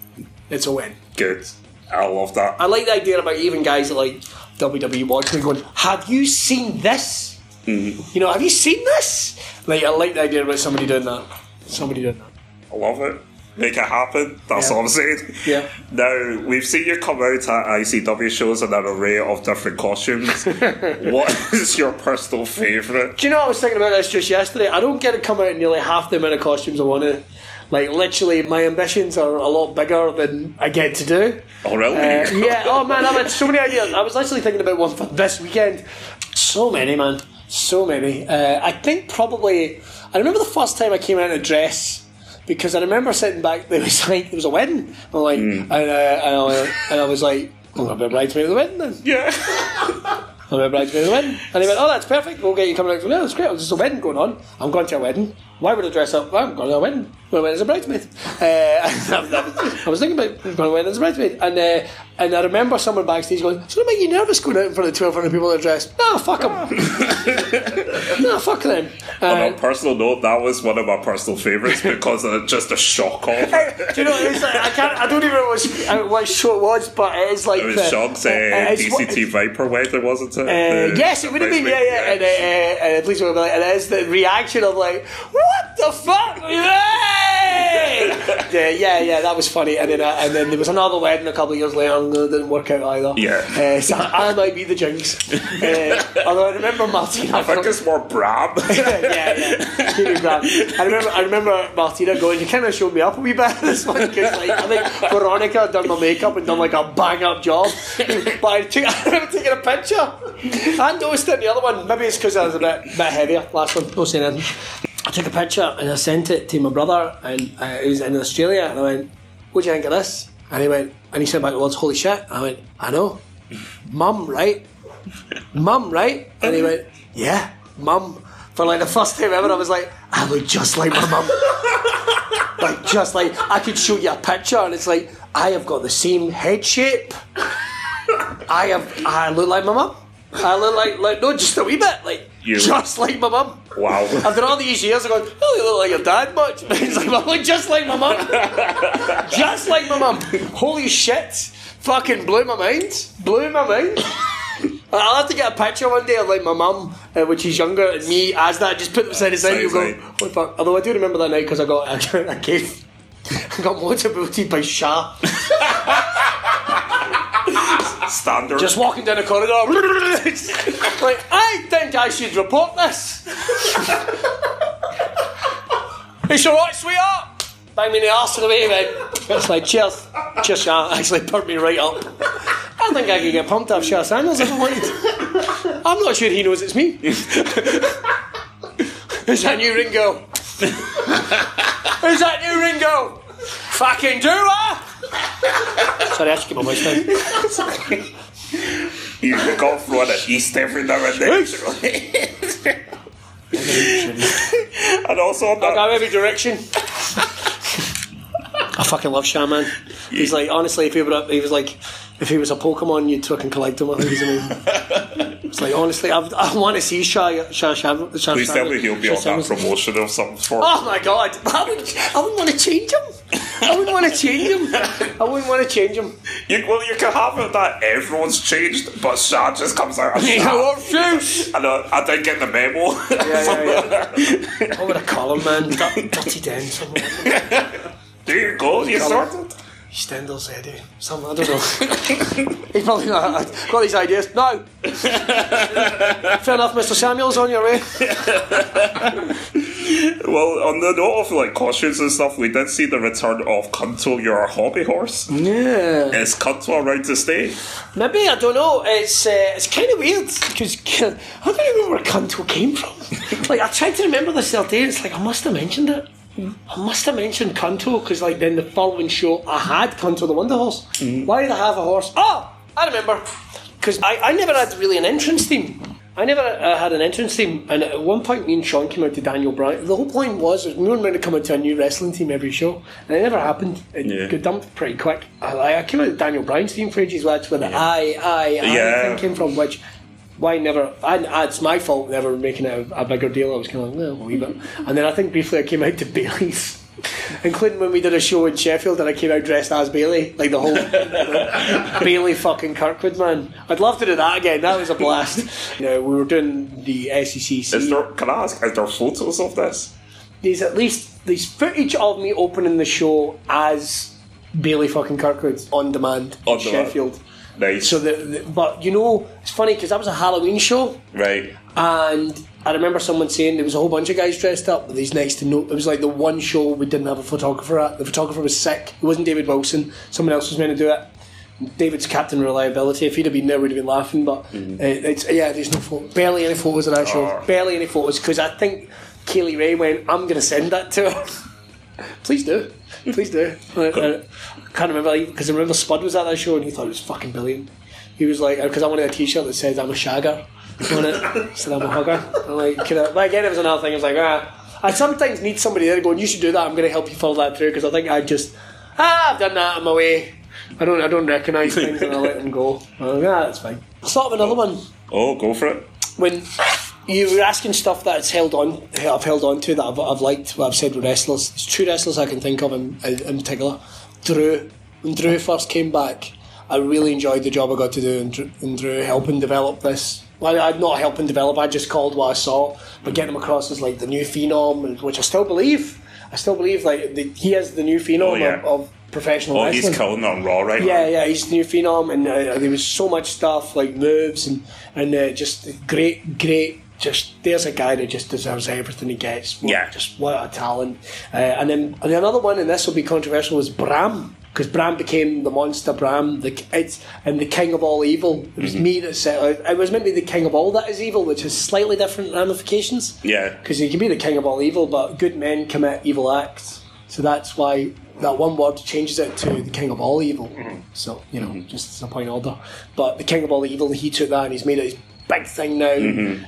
it's a win. Good. I love that. I like the idea about even guys that like WWE watching going, have you seen this? You know, have you seen this? Like I like the idea about somebody doing that. Somebody doing that. I love it. Make it happen. That's Yeah. all I'm saying. Yeah. Now, we've seen you come out at ICW shows in an array of different costumes. what is your personal favourite? Do you know I was thinking about this just yesterday? I don't get to come out in nearly half the amount of costumes I want to. Like literally, my ambitions are a lot bigger than I get to do. Oh, really? Uh, yeah. Oh man, I've had so many ideas. I was actually thinking about one for this weekend. So many, man. So many. Uh, I think probably. I remember the first time I came out in a dress because I remember sitting back. There was like there was a wedding. I'm like, and, uh, and, I, and I was like, I'm a bridesmaid at the wedding then. Yeah. I'm a bridesmaid at the wedding. And he went, Oh, that's perfect. We'll get you coming out. Yeah, that's great. There's a wedding going on. I'm going to a wedding. Why would I dress up? Well, I'm going to a wedding. Well, when as a bridesmaid. Uh, I was thinking about going to as a bridesmaid. And, uh, and I remember someone backstage going, It's going to make you nervous going out in front of 1,200 people that are dressed. No, fuck them. no, fuck them. On Uh, a personal note, that was one of my personal favourites because of just a shock of do you know? It's like, I can't. I don't even know what, uh, what show it was, but it is like It was the- uh, uh, what- DCT Viper weather, wasn't it? Uh, yes, it would have been. Yeah, yeah. And, uh, uh, and at least we were like, and it's the reaction of like, what the fuck? Yay! uh, yeah, yeah, that was funny. And then uh, and then there was another wedding a couple of years later, and it didn't work out either. Yeah. Uh, so I might be the jinx. Uh, although I remember Martina. I think it's more Bram. yeah, yeah. Maybe Brad. I remember, I remember Martina going. You kind of showed me up a wee bit this one because, like, I think Veronica had done my makeup and done like a bang up job. But I, took, I remember taking a picture. I noticed it in the other one. Maybe it's because I was a bit, bit heavier. Last one, no saying anything. I took a picture and I sent it to my brother, and uh, he was in Australia. And I went, "What do you think of this?" And he went, and he said back the words, "Holy shit!" I went, "I know, mum, right?" mum, right? And he went, yeah, mum. For like the first time ever, I was like, I look just like my mum. like, just like, I could show you a picture and it's like, I have got the same head shape. I have, I look like my mum. I look like, like, no, just a wee bit, like, You- just like my mum. Wow. After all these years, I go, oh, you look like your dad much. he's like, I look just like my mum. just like my mum. Holy shit. Fucking blew my mind. Blew my mind. I'll have to get a picture one day of like my mum, uh, when she's younger, and me as that. Just put them side to side. You go, Side to what the fuck? Although I do remember that night because I got a gave I got motivated by Shah. Standard. Just walking down the corridor. like, I think I should report this. it's alright, sweetheart. Bang me in the arse and away, man. It's like, cheers. Cheers, Shah. Actually, put me right up. I think I could get pumped up Sha Samuels if I wanted. I'm not sure he knows it's me. Who's that new Ringo? Who's that new Ringo? Fucking do I? Sorry, I should keep my voice down. you got thrown at East every now and then. and also on I that, go every direction. I fucking love Shaman. He's like, honestly, if he were, a- he was like, if he was a Pokemon, you'd fucking collect him. I think he's amazing. It's like, honestly, I, I want to see Sha Sha Sha. Sha please tell me he'll be Sha on that Sha- promotion of some sort. Oh my god, I would, I wouldn't want to change him. I wouldn't want to change him. I wouldn't want to change him. You, well, you can have it that everyone's changed, but Shah just comes out. You Shah. want shoes? Uh, I know, I didn't get the memo. Yeah, yeah, yeah. What would I call him, man? Dirty, dirty Den. there you go, you sorted. Stendhal's Eddie. Something, I don't know. He's probably not, I've got these ideas. No! Fair enough, Mr. Samuels, on your way. Well, on the note of like costumes and stuff, we did see the return of Kunto, your hobby horse. Yeah. Is Kunto around to stay? Maybe, I don't know. It's uh, it's kind of weird because I don't even remember where Kanto came from. like, I tried to remember this the other day. It's like, I must have mentioned it. I must have mentioned Kanto because, like, then the following show I had Kanto the Wonder Horse. Why did I have a horse? Oh, I remember. Because I, I never had really an entrance theme. I never uh, had an entrance theme, and at one point, me and Sean came out to Daniel Bryan. The whole point was we were meant to come out to a new wrestling team every show, and it never happened. It Yeah. got dumped pretty quick. I, I came out with Daniel Bryan's theme for ages, which where the I, I, I Yeah. thing came from, which why never? I, I, it's my fault never making it a, a bigger deal. I was kind of like, well, a wee bit. And then I think briefly I came out to Bayley's. Including when we did a show in Sheffield and I came out dressed as Bayley, like the whole Bayley fucking Kirkwood man. I'd love to do that again. That was a blast. You know, we were doing the SECC. Is there? Can I ask? Is there photos of this? There's at least there's footage of me opening the show as Bayley fucking Kirkwood on demand On in demand. So the, the but you know it's funny because that was a Halloween show right. and I remember someone saying there was a whole bunch of guys dressed up, but these next to no. It was like the one show we didn't have a photographer at. The photographer was sick. It wasn't David Wilson. Someone else was meant to do it. David's captain reliability. If he'd have been there, we'd have been laughing. But mm-hmm. uh, it's yeah, there's no photo, barely any photos of that show. Oh. Barely any photos because I think Kay Lee Ray went. I'm going to send that to her. Please do. Please do. I, I uh, uh, can't remember because I remember Spud was at that show and he thought it was fucking brilliant. He was like, because I wanted a T-shirt that says "I'm a shagger" on it, said "I'm a hugger." I'm like, can I, but again, it was another thing. I was like, ah, I sometimes need somebody there going, "You should do that. I'm going to help you follow that through." Because I think I just, ah, I've done that. I'm away. I don't, I don't recognise things and I let them go. I'm like, ah, that's fine. I thought of another one Oh, go for it. when you were asking stuff that's held on, I've held on to that I've, I've liked. What I've said with wrestlers, there's two wrestlers I can think of in, in particular. Drew, when Drew first came back, I really enjoyed the job I got to do in Drew, Drew helping develop this. Well, I'd not helping develop. I just called what I saw, but getting him across as like the new phenom, which I still believe. I still believe like the, he is the new phenom Oh, yeah. of, of professional Oh, wrestling. he's killing on Raw right Yeah, now. yeah, he's the new phenom, and uh, there was so much stuff like moves and and uh, just great, great. Just there's a guy that just deserves everything he gets. What, Yeah. just what a talent. Uh, and then and another one, and this will be controversial, was Bram because Bram became the monster Bram, the it's and the king of all evil. It was mm-hmm. me that said uh, it was maybe the king of all that is evil, which has slightly different ramifications. Yeah. Because you can be the king of all evil, but good men commit evil acts. So that's why that one word changes it to the king of all evil. Mm-hmm. So, you know, mm-hmm. just as a point order. But the king of all evil, he took that and he's made it big thing now.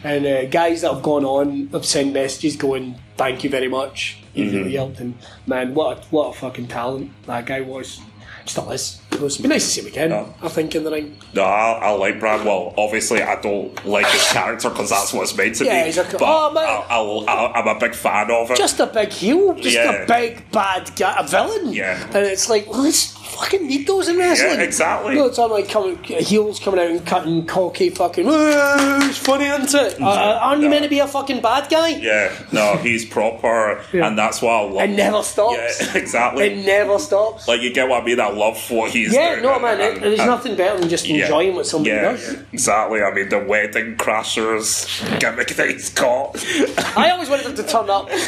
And uh, guys that have gone on have sent messages going, thank you very much. You really helped. And man, what a, what a fucking talent that guy was. Still is. It would be nice to see him again. I think, in the ring. No, I, I like Brad. Well, obviously, I don't like his character because that's what it's meant to Yeah, be. he's a- but oh, man. I, I, I, I'm a big fan of it. just a big heel, just Yeah. a big bad guy, a villain. Yeah. and it's like, well, let's fucking need those in wrestling. Yeah, exactly. No, it's on like coming, heels coming out and cutting cocky fucking. "Ah, It's funny, isn't it? Uh, aren't you meant to be a fucking bad guy? yeah, no, he's proper, Yeah. and that's why I love. It never stops. Yeah, exactly. It never stops. like you get what I mean. I love what yeah, no and- man, and- there's and- nothing better than just yeah, enjoying what somebody yeah, does. Exactly. I mean, the wedding crashers gimmick that he's got. I always wanted them to turn up.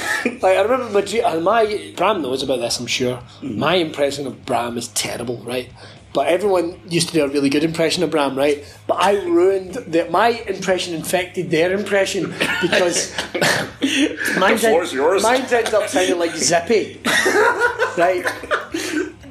Like I remember my, uh, my Bram knows about this. I'm sure. Mm-hmm. My impression of Bram is terrible, right? But everyone used to do a really good impression of Bram, right? But I ruined that. My impression infected their impression because mine, floor's yours. mine ended up sounding like Zippy, right?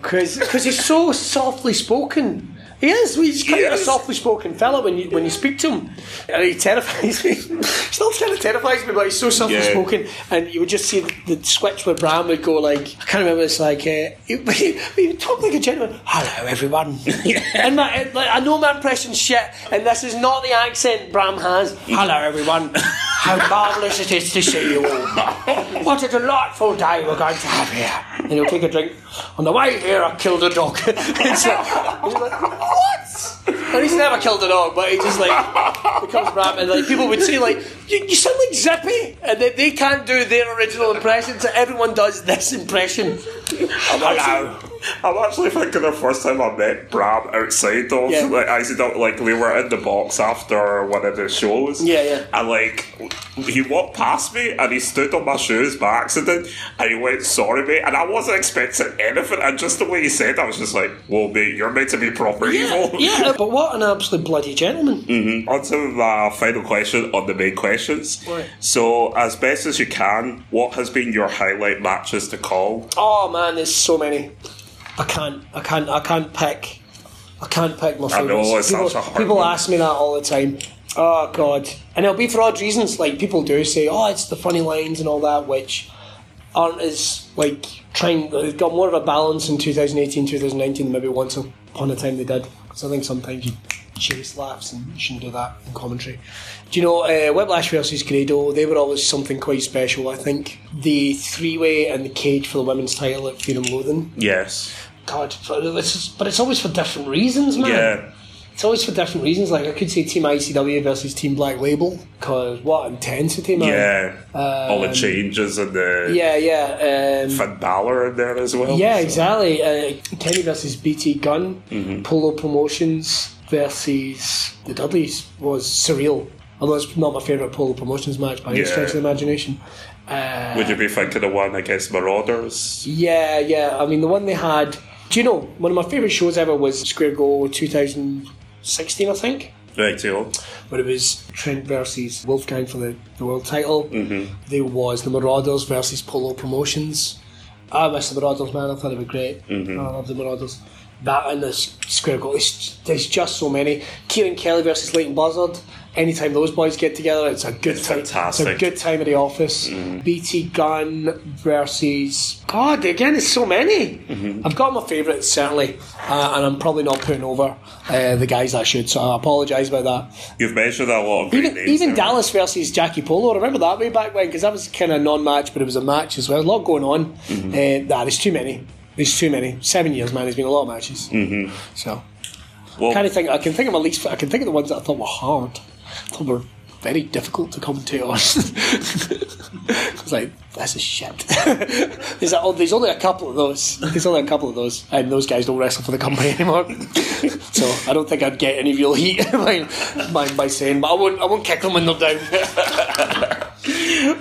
Because he's so softly spoken. He is. He's kind of a softly spoken fella when you when you speak to him, and he terrifies me. Still kind of terrifies me, but he's so softly Yeah. spoken, and you would just see the, the switch where Bram would go like I can't remember. It's like uh, he, he, he would talk like a gentleman. Hello, everyone. and my, like, I know my impression's shit, and this is not the accent Bram has. Hello, everyone. How marvellous it is to see you all. What a delightful day we're going to have here. And he'll take a drink. On the way here, I killed a dog. it's like, what? And he's never killed a dog, but he just like becomes Bram, and like people would say like, you, you sound like Zippy, and they, they can't do their original impression, so everyone does this impression. I Hello. I'm actually thinking the first time I met Bram outside of Yeah. like accident uh, like we were in the box after one of the shows. Yeah, yeah. And like he walked past me and he stood on my shoes by accident and he went, Sorry mate and I wasn't expecting anything and just the way he said it, I was just like, Well mate, you're meant to be proper evil. Yeah, but what an absolute bloody gentleman. Mm-hmm. On to my final question on the main questions. Right. So, as best as you can, what has been your highlight matches to call? Oh man, there's so many. I can't, I can't, I can't pick. I can't pick my I favourites. know, it's people, such a hard people one. ask me that all the time. Oh god, and it'll be for odd reasons. Like people do say, "Oh, it's the funny lines and all that," which aren't as like trying. They've got more of a balance in 2018, 2019 than maybe once upon a time they did. Because I think sometimes you chase laughs and you shouldn't do that in commentary. Do you know uh, Whiplash versus Grado? They were always something quite special. I think the three way and the cage for the women's title at Fear and Loathing. Yes. God, but it's, but it's always for different reasons, man. Yeah. It's always for different reasons. Like I could say Team ICW versus Team Black Label, because what intensity, man. Yeah. All the changes and the Um, Yeah, yeah. Um, Finn Balor in there as well. yeah, So- exactly. Uh, Kenny versus BT Gun, Mm-hmm. Polo Promotions versus the Dudleys was surreal. Although it's not my favourite Polo Promotions match by any Yeah. stretch of the imagination. Uh, Would you be thinking of one against Marauders? Yeah, yeah. I mean, the one they had. Do you know one of my favourite shows ever was Square Go 2016, I think. Right, too. But it was Trent versus Wolfgang for the, the world title. Mm-hmm. There was the Marauders versus Polo Promotions. I miss the Marauders, man. I thought they were great. Mm-hmm. I love the Marauders. That and the Square Go. There's, there's just so many. Kieran Kelly versus Leyton Buzzard. Anytime those boys get together, it's a good time. It's a good time at the office. Mm-hmm. BT Gun versus God. Again, it's so many. Mm-hmm. I've got my favourites certainly, uh, and I'm probably not putting over uh, the guys I should. So I apologise about that. You've mentioned that a lot of Even, even. Dallas versus Jackie Polo. I remember that way back when because that was kind of non-match, but it was a match as well. A lot going on. Mm-hmm. Uh, nah, there's too many. There's too many. Seven years, man. There's been a lot of matches. Mm-hmm. So Well, kind of think I can think of at least I can think of the ones that I thought were hard. Were very difficult to commentate on. it's like this is shit. there's, a, oh, there's only a couple of those. There's only a couple of those, and those guys don't wrestle for the company anymore. so I don't think I'd get any real heat by, by, by saying, but I won't I won't kick them when they're down.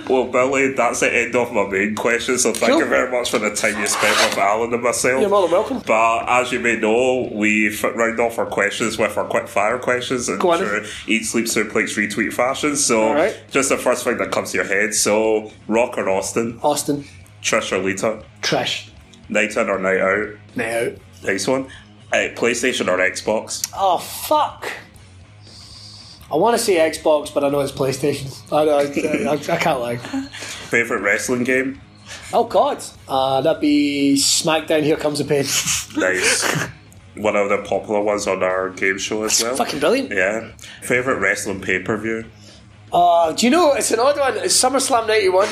Well, Billy, that's the end of my main question. So thank Cool. you very much for the time you spent with Alan and myself. You're more than welcome. But as you may know, we round off our questions with our quick fire questions and Go then. true Eat Sleep Suplex retweet fashion. So right. just the first thing that comes to your head. So Rock or Austin, Austin, Trish or Lita, Trish, night in or night out. now. Nice one. Uh, PlayStation or Xbox. Oh fuck. I want to say Xbox, but I know it's PlayStation. I, I, I, I can't lie. Favorite wrestling game. Oh God, uh, that'd be SmackDown. Here comes the pain. Nice. One of the popular ones on our game show as well. Fucking brilliant. Yeah. Favorite wrestling pay per view. Uh, do you know it's an odd one? It's SummerSlam '91.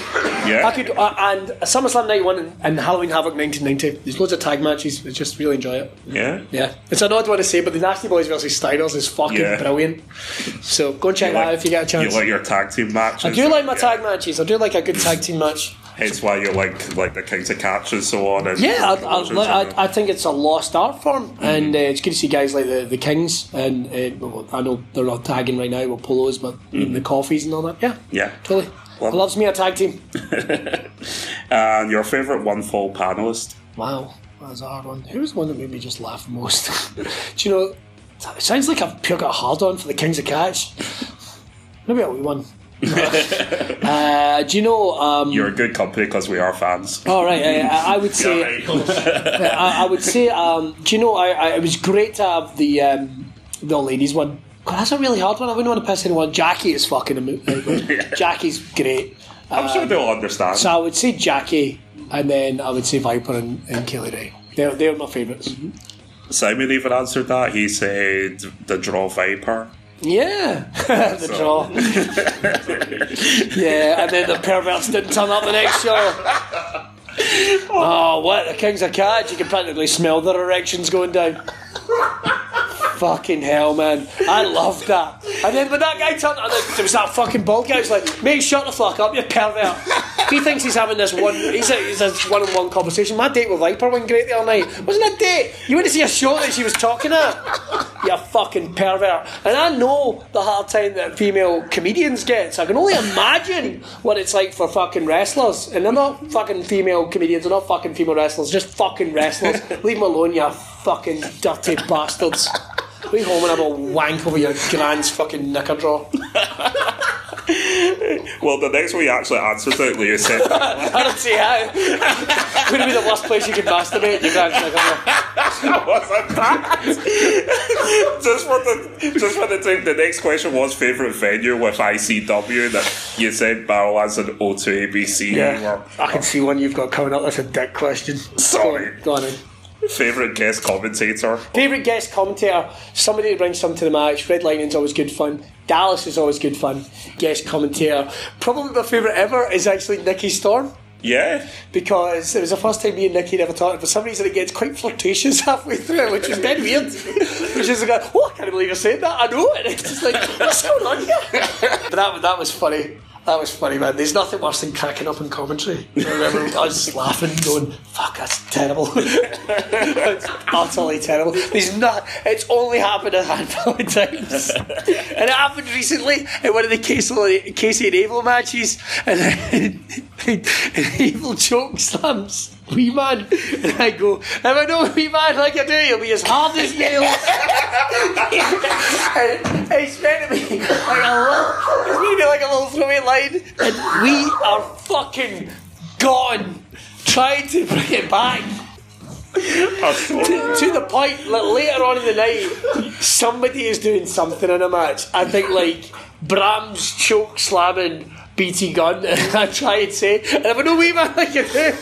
Yeah. I could uh, and SummerSlam '91 and, and Halloween Havoc 1990. There's loads of tag matches. I just really enjoy it. Yeah. Yeah, it's an odd one to say, but the Nasty Boys versus Steiners is fucking Yeah. brilliant. So go and check You that like- out if you get a chance. You like your tag team matches. I do like my Yeah. tag matches. I do like a good tag team match. Hence why you like like the Kings of Catch and so on. And Yeah, I, I, I, I think it's a lost art form, and uh, it's good to see guys like the, the Kings, and uh, I know they're not tagging right now with polos, but the coffees and all that. Yeah, yeah. totally. Love loves me a tag team. And your favorite one fall panelist. Wow, that's was a hard one. Who was the one that made me just laugh most? do you know? It sounds like I've pure got a hard on for the Kings of Catch. Maybe a wee one. uh, do you know? Um, You're a good company because we are fans. all right, I, I- would say. I, I would say, um, do you know, I, I, it was great to have the um, the ladies one. God, that's a really hard one. I wouldn't want to piss anyone. Jackie is fucking amazing. Jackie's great. I'm sure they'll understand. So I would say Jackie, and then I would say Viper and, and Kay Lee Ray. They're, they're my favourites. Simon even answered that. He said the draw Viper. Yeah, the So- draw. yeah, and then the perverts didn't turn up the next show. Oh, what? The Kings of Catch? You can practically smell their erections going down. Fucking hell, man. I loved that. And then when that guy turned, and there was that fucking bald guy who's like, mate, shut the fuck up, you pervert. He thinks he's having this one, he's a, he's a one-on-one conversation. My date with Viper went great the other night. Wasn't a date. You went to see a show that she was talking at. You fucking pervert. And I know the hard time that female comedians get, so I can only imagine what it's like for fucking wrestlers. And they're not fucking female comedians, they're not fucking female wrestlers, just fucking wrestlers. Leave them alone, you fucking dirty bastards. Leave home and have a wank over your grand's fucking knicker drawer. Well, the next one you actually answered it, you said I don't see how. Would be the worst place you could masturbate? Your grand's knicker drawer. wasn't that. just for the just for the thing, the next question was favorite venue with ICW that you said Battle as an O2 ABC. Yeah, I can see one you've got coming up. That's a dick question. Sorry. Go on in. Favorite guest commentator. Favourite guest commentator, somebody who brings something to the match. Red Lightning's always good fun. Dallas is always good fun. Guest commentator. Probably my favourite ever is actually Nikki Storm. Yeah, Because it was the first time me and Nikki had ever talked. For some reason, it gets quite flirtatious halfway through, which is dead weird. which is like, oh, I can't believe you're saying that. I know it. It's just like, what's going on here? but that, that was funny. That was funny, man. There's nothing worse than cracking up in commentary. I remember us laughing, going, "Fuck, that's terrible." it's utterly terrible. There's not. It's only happened a handful of times, and it happened recently in one of the Casey, Casey and Abel matches, and, and Abel choke slams. Wee man, and I go, if I know wee man like I do, you'll be as hard as nails. and it's meant to be like a little, it's meant to be like a little throwaway line, and we are fucking gone trying to bring it back. to, to the point that later on in the night, somebody is doing something in a match. I think like Bram's choke slamming BT Gun, and I try and say, and if I know wee man like you do,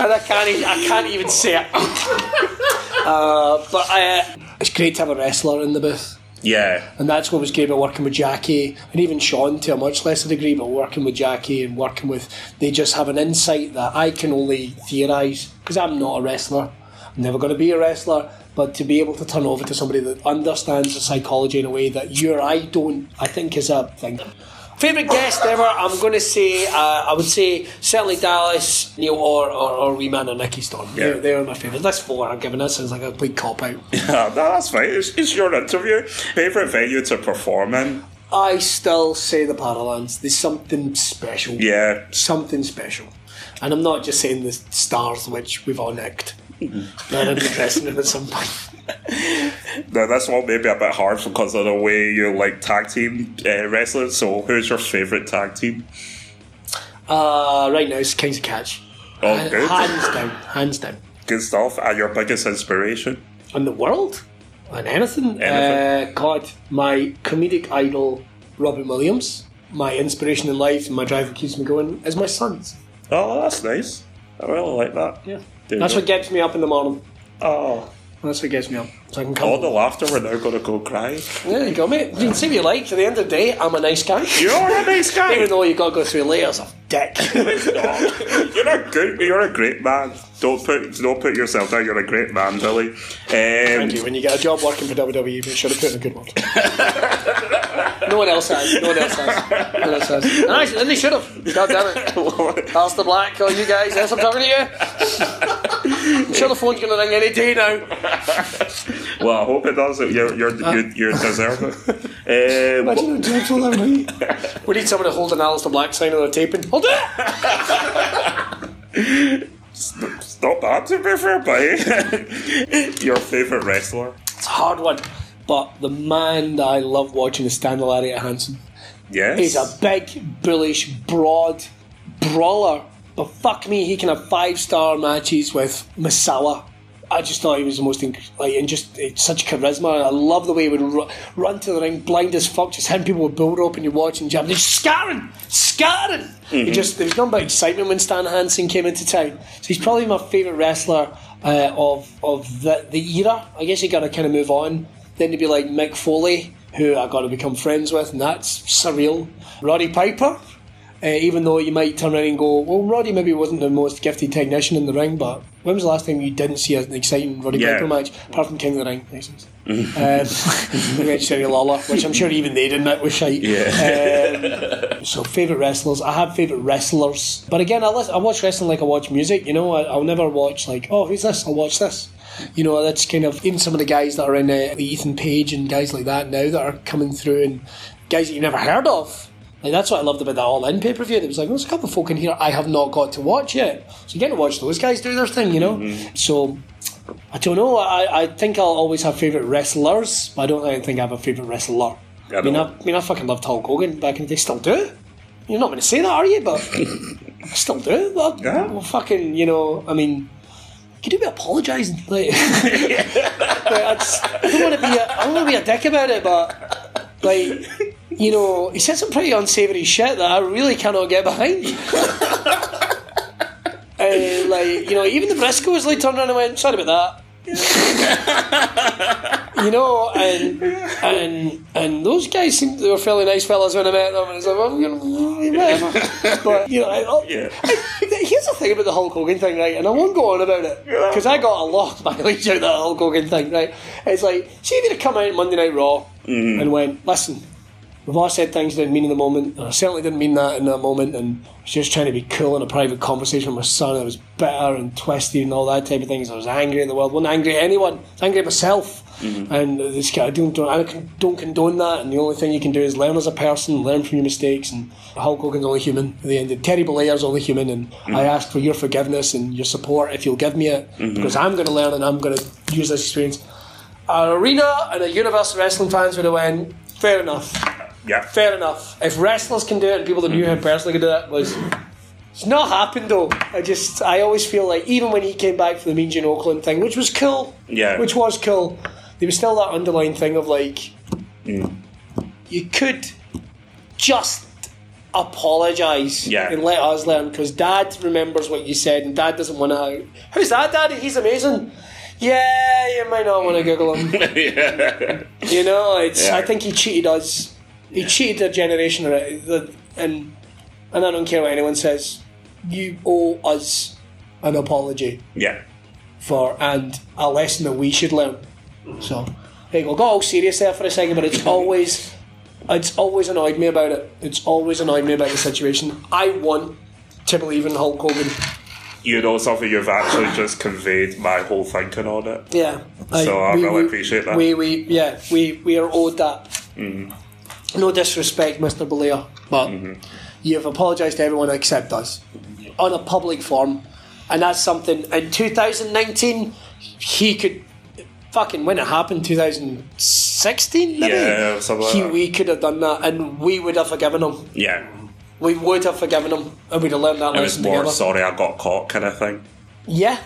and I can't, e- I can't even say it. Uh, but uh, it's great to have a wrestler in the booth. yeah. And that's what was great about working with Jackie and even Sean to a much lesser degree, but working with Jackie and working with, they just have an insight that I can only theorise because I'm not a wrestler. I'm never going to be a wrestler. But to be able to turn over to somebody that understands the psychology in a way that you or I don't, I think is a thing. Favorite guest ever? I'm going to say, uh, I would say certainly Dallas, Neil, or or, or Wee Man or Nikki Storm. Yeah. They're, they're my favourites. That's four I'm giving this as like a big cop out. Yeah, no, that's fine. It's, it's your interview. Favorite venue to perform in? I still say the Barrowlands. There's something special. Yeah. Something special. And I'm not just saying the stars, which we've all nicked. They're in the dressing at some point. Now, this one may be a bit hard because of the way you like tag team uh, wrestling. So, who's your favorite tag team? Uh, right now, it's Kings of Catch. Oh, Ha- good. Hands down. Hands down. Good stuff. And your biggest inspiration? In the world? And anything? Anything. Uh, God, my comedic idol, Robin Williams. My inspiration in life and my drive that keeps me going is my sons. Oh, that's nice. I really like that. Yeah. There That's what gets me up in the morning. Oh, That's what gets me up. So I can come. all the laughter. We're now going to go cry. There you go, mate. You can say what you like. At the end of the day, I'm a nice guy. You're a nice guy. Even though you got to go through layers of dick. You're a good. You're a great man. Don't put don't put yourself down. You're a great man, Billy. Um, Thank you. When you get a job working for WWE, make sure to put in a good word. no one else has. No one else has. No one else has. And, I, and they should have. God damn it. Aleister Black, all you guys, yes, I'm talking to you. I'm sure the phone's going to ring any day now. Well, I hope it does. You're you're you, you deserve it. Um, Imagine a job's all that way. We need someone to hold an Aleister Black sign on the taping. Hold it! stop that to be fair, buddy. Your favorite wrestler? It's a hard one. But the man that I love watching is Stan Lariat Hansen. Yes. He's a big, bullish, broad brawler. But fuck me, he can have five star matches with Misawa. I just thought he was the most inc- like and just eh, such charisma. I love the way he would ru- run to the ring, blind as fuck, just hitting people with bull rope, and you're watching jam. He's scattering, scattering. He just there was nothing but excitement when Stan Hansen came into town. So he's probably my favourite wrestler uh, of of the the era. I guess you got to kind of move on. Then to be like Mick Foley, who I got to become friends with, and that's surreal. Roddy Piper. Uh, even though you might turn around and go, well, Roddy maybe wasn't the most gifted technician in the ring, but when was the last time you didn't see an exciting Roddy Yeah. Piper match, apart from King of the Ring? Um, Jerry Lawler, which I'm sure even they didn't. It was shite. Um, so favourite wrestlers, I have favourite wrestlers, but again, I, listen, I watch wrestling like I watch music. You know, I, I'll never watch like, oh, who's this? I'll watch this. You know, that's kind of even some of the guys that are in uh, the Ethan Page and guys like that now that are coming through and guys that you never heard of. Like that's what I loved about that All In pay per view. There was like, there's a couple of folk in here I have not got to watch yet. So you get to watch those guys do their thing, you know. Mm-hmm. So I don't know. I, I think I'll always have favourite wrestlers, but I don't think I have a favourite wrestler. I I mean, I. I mean, I fucking loved Hulk Hogan back in the day. Still do. You're not going to say that, are you? But I still do. Well, Yeah. well, fucking, you know. I mean, could you be apologising. Like, like, I, just, I don't want to be. A, I don't want to be a dick about it, but like, you know, he said some pretty unsavoury shit that I really cannot get behind. Uh, like you know, even the Briscoes like turned around and went, "Sorry about that." you know, and and and those guys seemed they were fairly nice fellas when I met them, and it's like, well, you know, whatever. but you know, I, I, Yeah. here's the thing about the Hulk Hogan thing, right? And I won't go on about it because I got a lot of mileage out of that Hulk Hogan thing, right? It's like, see if he'd have come out Monday Night Raw and went, listen. We've all said things I didn't mean in the moment, and I certainly didn't mean that in that moment, and I was just trying to be cool in a private conversation with my son. I was bitter and twisted and all that type of things. I was angry at the world, I wasn't angry at anyone, I was angry at myself. Mm-hmm. And this guy, I don't, don't, I don't condone that, and the only thing you can do is learn as a person, learn from your mistakes, and Hulk Hogan's only human at the end. of Terry Bollea's only human, and mm-hmm. I ask for your forgiveness and your support if you'll give me it, mm-hmm. because I'm going to learn and I'm going to use this experience. An arena and a Universal Wrestling fans would have went, fair enough. Yeah. Fair enough. If wrestlers can do it and people that knew him personally could do it, was it's not happened though. I just I always feel like even when he came back for the Mean Gene Okerlund thing, which was cool, Yeah. which was cool, there was still that underlying thing of like mm. you could just apologise Yeah. and let us learn because Dad remembers what you said and Dad doesn't want to. Who's that, Daddy? He's amazing. Yeah, you might not want to Google him. You know, it's. Yeah. I think he cheated us. He cheated a generation, and and I don't care what anyone says. You owe us an apology Yeah. for and a lesson that we should learn. So you go. Got all serious there for a second, but it's always it's always annoyed me about it. It's always annoyed me about the situation. I want to believe in Hulk Hogan. You know something you've actually just conveyed my whole thinking on it. Yeah. So I really appreciate that. We, we yeah, we, we are owed that. Mm-hmm. No disrespect, Mr. Bollea, but mm-hmm. you've apologised to everyone except us on a public forum, and that's something. In 2019, he could fucking when it happened, 2016 maybe. Yeah, something like he, that. we could have done that, and we would have forgiven him. Yeah. We would have forgiven him, and we'd have learned that It was lesson more together. sorry I got caught kind of thing. Yeah,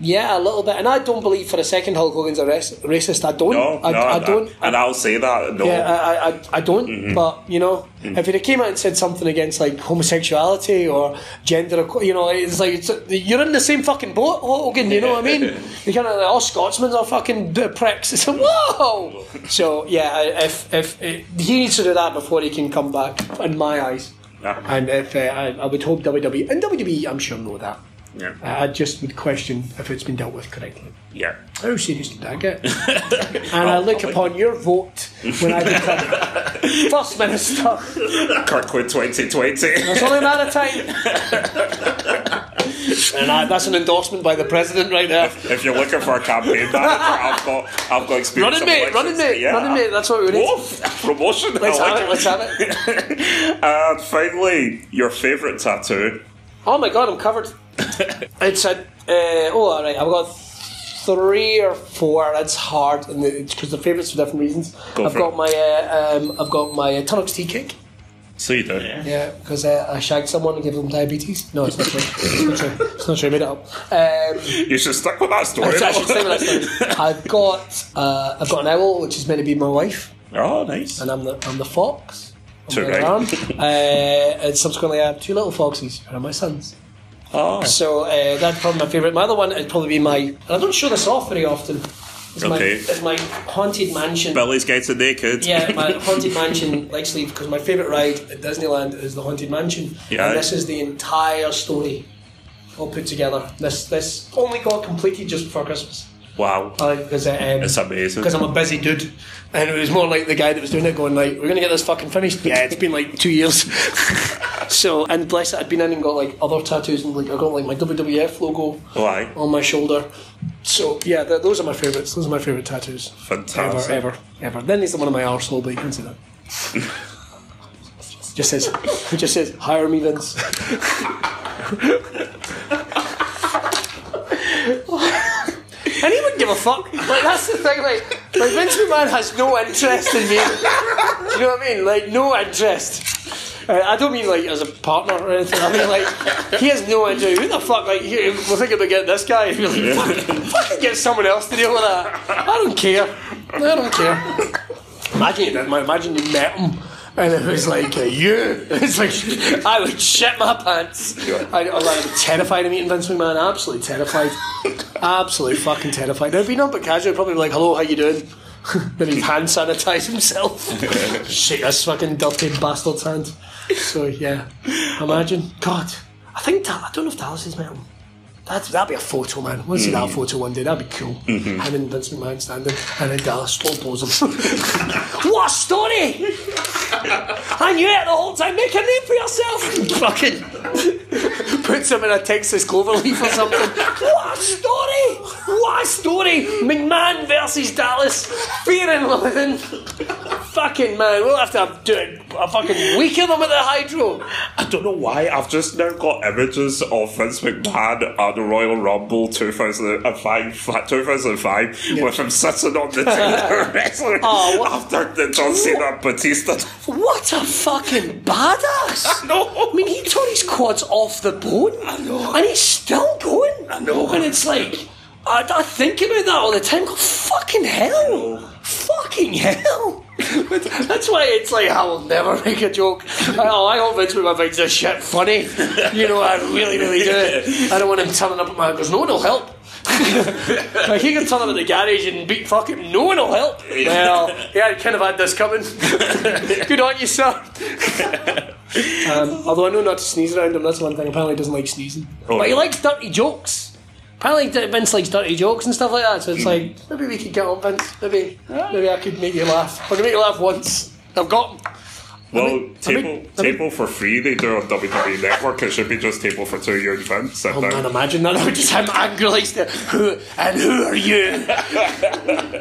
yeah, a little bit. And I don't believe for a second Hulk Hogan's a rac- racist. I don't. No, I, no, I don't. And I'll say that. No. yeah, I, I, I don't. Mm-hmm. But you know, if he came out and said something against like homosexuality or gender, you know, it's like it's, you're in the same fucking boat, Hogan. You know what I mean? You kind of like, all Scotsmen are fucking pricks. It's like, whoa. So yeah, I- if if he needs to do that before he can come back, in my eyes. Yeah. And if uh, I, I would hope WWE and WWE, I'm sure know that. Yeah. I just would question if it's been dealt with correctly. Yeah. How serious did I get? and I look oh, upon your vote when I become First Minister. Kirkwood 2020. It's only a matter of time. and I, that's an endorsement by the President right there. if you're looking for a campaign manager, I've got, I've got experience. Running mate, running mate, Yeah. running mate. That's what we need. Woof, promotion. Let's have it. Let's have it. And uh, finally, your favourite tattoo. Oh my god, I'm covered. it's a. Uh, oh, all right. I've got three or four. It's hard, and because the favourites for different reasons. Go I've got it. my. Uh, um, I've got my uh, Tunnock's tea cake. So you do. Yeah, because uh, I shagged someone and gave them diabetes. No, it's not true. It's not true. It's not true. I made it up. Um, You should stick with that story. I should say that story. I've got uh, I've got an owl, which is meant to be my wife, oh, nice. and I'm the I'm the fox. on Too right. Uh, and subsequently, I have two little foxes, who are my sons. Oh, So uh, that's probably my favourite. My other one would probably be my. And I don't show this off very often. It's my, Okay. it's my haunted mansion. Billy's getting naked. Yeah, my haunted mansion like sleeve because my favourite ride at Disneyland is the haunted mansion. Yeah. And this is the entire story all put together. This this only got completed just before Christmas. Wow. Because um, It's amazing. because I'm a busy dude, and it was more like the guy that was doing it going like, "We're gonna get this fucking finished." Yeah, it's been like two years. so and bless it, I'd been in and got like other tattoos and like I got like my WWF logo Why? on my shoulder. So yeah, th- those are my favourites. Those are my favourite tattoos. Fantastic. Ever, ever, ever. Then there's the one on my arsehole, but you can see that. just says, it just says, hire me, Vince. and he wouldn't give a fuck. Like that's the thing. Like, like Vince McMahon has no interest in me. Do you know what I mean? Like no interest. Uh, I don't mean like as a partner or anything. I mean like he has no idea. Who the fuck? Like he, we're thinking about getting this guy. Be like, fucking, fucking get someone else to deal with that. I don't care. I don't care. Imagine you did. Imagine you met him. And it was like, you. It's like, I would shit my pants. I, I was terrified of meeting Vince McMahon. Absolutely terrified. Absolutely fucking terrified. I'd be not but casual. Probably like, hello, how you doing? then he'd hand sanitize himself. Shake this fucking dirty bastard's hand. So, yeah. Imagine. God. I think, I don't know if Dallas has met him. That'd, that'd be a photo, man. To see that mm. photo one day. That'd be cool. Mm-hmm. Him and Vince McMahon standing, and then Dallas slow pose him. what a story! I knew it the whole time. Make a name for yourself. Fucking puts him in a Texas clover leaf or something. What a story! What a story! McMahon versus Dallas. Fear and loathing. Fucking man, we'll have to do it, a fucking week of them at the Hydro. I don't know why. I've just now got images of Vince McMahon at the Royal Rumble 2005, 2005 with him sitting on the table wrestling Oh, what- after the John Cena Batista. What a fucking badass! know. I mean, he tore his quads off the bone. I know. And he's still going. I know. And it's like, I, I think about that all the time. Go, fucking hell. Fucking hell. That's why it's like, I will never make a joke. Oh, I hope Vince McMahon finds this shit funny. You know, I really, really do. I don't want him turning up at my because no one will help. like he can turn up at the garage and beat fucking no one will help. Well, yeah, I kind of had this coming. Good on you, sir. Um, although I know not to sneeze around him, that's one thing. Apparently, he doesn't like sneezing. Oh, but he yeah. likes dirty jokes. Apparently, Vince likes dirty jokes and stuff like that. So it's like maybe we could get on Vince. Maybe maybe I could make you laugh. I can make you laugh once. I've got. 'em. Well, mean- I table mean- I mean- table for free they do on WWE Network. It should be just table for two. You and Vince Oh man, imagine that. I would just him angrily stare. Who and who are you?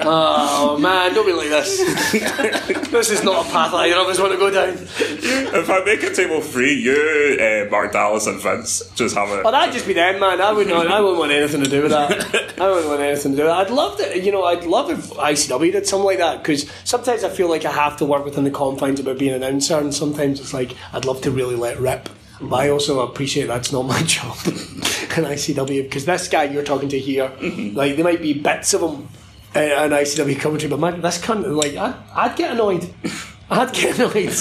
oh man, don't be like this. this is not a path either of us want to go down. If I make a table free, you, uh, Mark Dallas, and Vince just have it. Well, that'd just be them, man. I would not. I wouldn't want anything to do with that. I wouldn't want anything to do with that. I'd love to. You know, I'd love if ICW did something like that because sometimes I feel like I have to work within the confines about being an announcer, and sometimes it's like I'd love to really let rip. But I also appreciate that's not my job in ICW because this guy you're talking to here, like there might be bits of him uh, in ICW commentary, but man, this cunt, like I, I'd get annoyed. I'd get annoyed.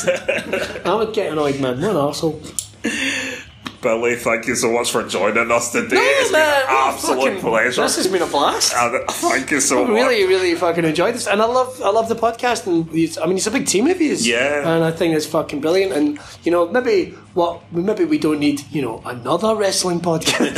I would get annoyed, man. What an arsehole. Billy, thank you so much for joining us today. it's been man, an absolute fucking- pleasure. This has been a blast. And uh, thank you so I much. really, really fucking enjoyed this, and I love, I love the podcast, and I mean, it's a big team of yous, Yeah. and I think it's fucking brilliant. And you know, maybe what, maybe we don't need, you know, another wrestling podcast,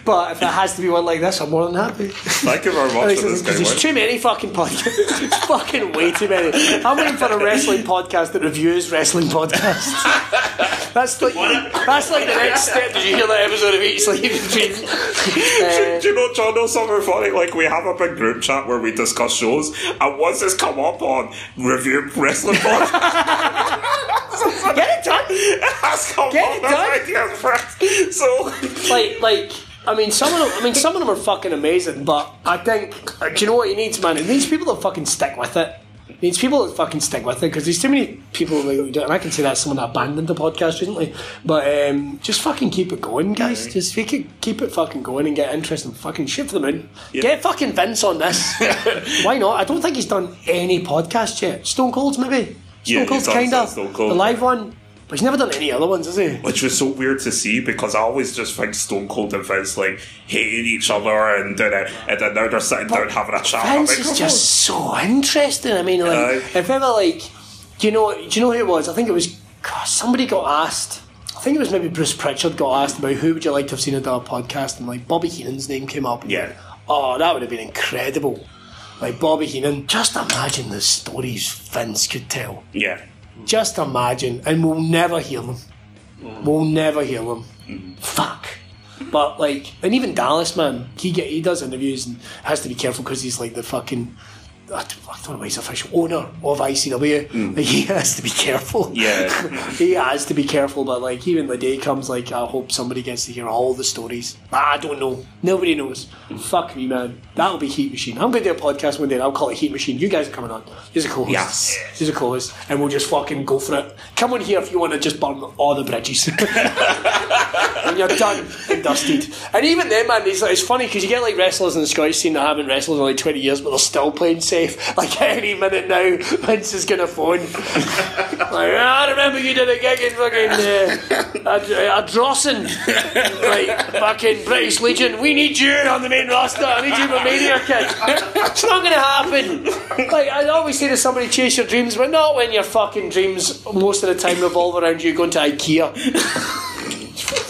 but if it has to be one like this, I'm more than happy. Thank you very much this Because there's too many fucking podcasts. Fucking way too many. I'm waiting for a wrestling podcast that reviews wrestling podcasts. That's like that's like the next step. Did you hear that episode of Eat Sleep Dream? Uh, Do you know, John, know something funny? Like, we have a big group chat where we discuss shows, and once it's come up on review wrestling podcast, get it done. it has come Get up it done. ideas for. So, like like I mean some of them I mean some of them are fucking amazing but I think uh, do you know what he needs man? It needs people that fucking stick with it. It needs people that fucking stick with it because there's too many people that do it and I can say that someone that abandoned the podcast recently but um, just fucking keep it going guys. Just keep it, keep it fucking going and get interest and fucking shit for the moon get fucking Vince on this. Why not? I don't think he's done any podcast yet. Stone Cold's maybe? Stone Yeah, Cold's kind of Stone Cold. the live one but he's never done any other ones has he which was so weird to see because I always just think Stone Cold and Vince like hating each other and doing it, and then now they're sitting down having a chat. Vince is "Come just so interesting. I mean, like, Aye. if ever like, do you know? Do you know who it was? I think it was somebody got asked. I think it was maybe Bruce Pritchard got asked about who would you like to have seen at our podcast, and like Bobby Heenan's name came up. Yeah. Oh, that would have been incredible. Like Bobby Heenan, just imagine the stories Vince could tell. Yeah. Just imagine, and we'll never hear them. Mm-hmm. We'll never hear them. Mm-hmm. Fuck. But like, and even Dallas, man, he get he does interviews and has to be careful because he's like the fucking. I don't I don't know, he's official owner of ICW. Hmm. Like, he has to be careful. Yeah. he has to be careful. But like, even the day comes, like, I hope somebody gets to hear all the stories. I don't know. Nobody knows. Fuck me, man. That'll be Heat Machine. I'm going to do a podcast one day. and I'll call it Heat Machine. You guys are coming on. He's a co-host. Yes. He's a co-host, and we'll just fucking go for it. Come on here if you want to just burn all the bridges. and you're done and dusted. And even then, man, it's, it's funny because you get like wrestlers in the Scottish scene that haven't wrestled in like 20 years, but they're still playing safe. Like any minute now, Vince is gonna phone. like, "Ah, I remember you did a gig in fucking uh, a, a Drossen. like, fucking British Legion. We need you on the main roster. I need you for Mania Kid. It's not gonna happen. Like, I always say to somebody, chase your dreams, but not when your fucking dreams most of the time revolve around you going to IKEA.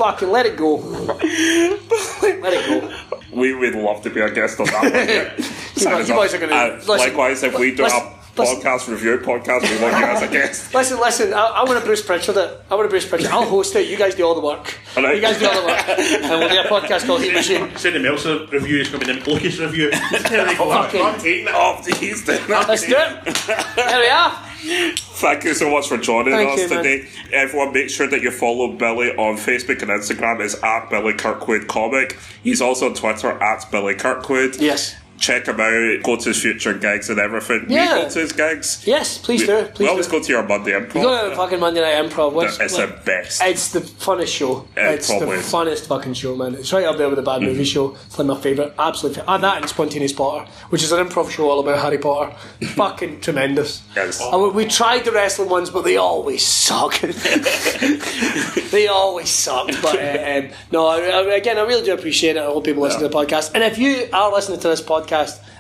fucking let it go. let it go. We would love to be a guest on that one. Yeah. Sign us you up. boys are gonna- And listen, likewise, if we do listen, a listen. podcast review podcast, we want you as a guest. Listen, listen. I, I want to Bruce Pritchard it. I want to Bruce Pritchard. I'll host it. You guys do all the work. All right. You guys do all the work, and we'll do a podcast called Heat Machine. Said the Meltzer review is going to be the Lucas review. there they go. Fucking- I'm taking it. Oh, he's doing. Let's do it. There we are. Thank you so much for joining Thank us you, man. today. Everyone, make sure that you follow Billy on Facebook and Instagram. It's at Billy Kirkwood Comic. He's also on Twitter at Billy Kirkwood. Yes. Check him out. Go to his future gigs and everything. Yeah. We go to his gigs. Yes, please We, do. we Please always do. go to your Monday improv. You go to the fucking Monday Night Improv. Which, it's like, the best. It's the funnest show. It it's the is. funnest fucking show, man. It's right up there with the bad Mm-hmm. movie show. It's like my favourite. Absolutely. Ah, that and Spontaneous Potter, which is an improv show all about Harry Potter. fucking tremendous. Yes. And we, we tried the wrestling ones, but they always suck. they always sucked. But uh, um, no, I, I, again, I really do appreciate it. I hope people listen to the podcast. And if you are listening to this podcast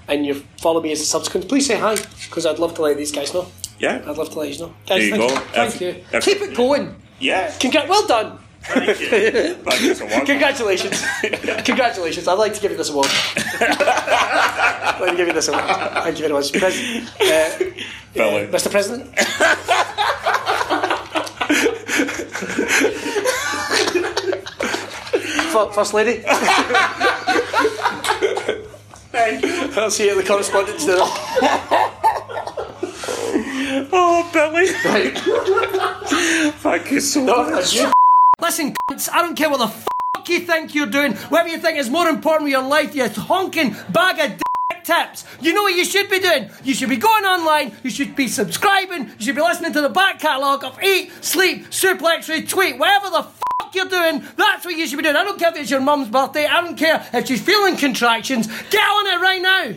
and you follow me as a subsequent, please say hi because I'd love to let these guys know. yeah. I'd love to let you know. Guys, There you thank you. Thank If- you. if- Keep it going. Yeah. Congrat- well done. Thank you. Thank you so. Congratulations. Congratulations. I'd like to give you this award. I'd like to give you this award. Thank you very much. Pres- uh, Billy. Mr. President. First Lady. I'll see you at the correspondence dinner. Oh, Billy. Thank you so No, much. that's you. Listen, cunts, I don't care what the fuck you think you're doing, whatever you think is more important with your life, you honking bag of dick tips. You know what you should be doing? You should be going online, you should be subscribing, you should be listening to the back catalogue of Eat, Sleep, Suplex, Retweet, whatever the you're doing, that's what you should be doing. I don't care if it's your mum's birthday, I don't care if she's feeling contractions, get on it right now!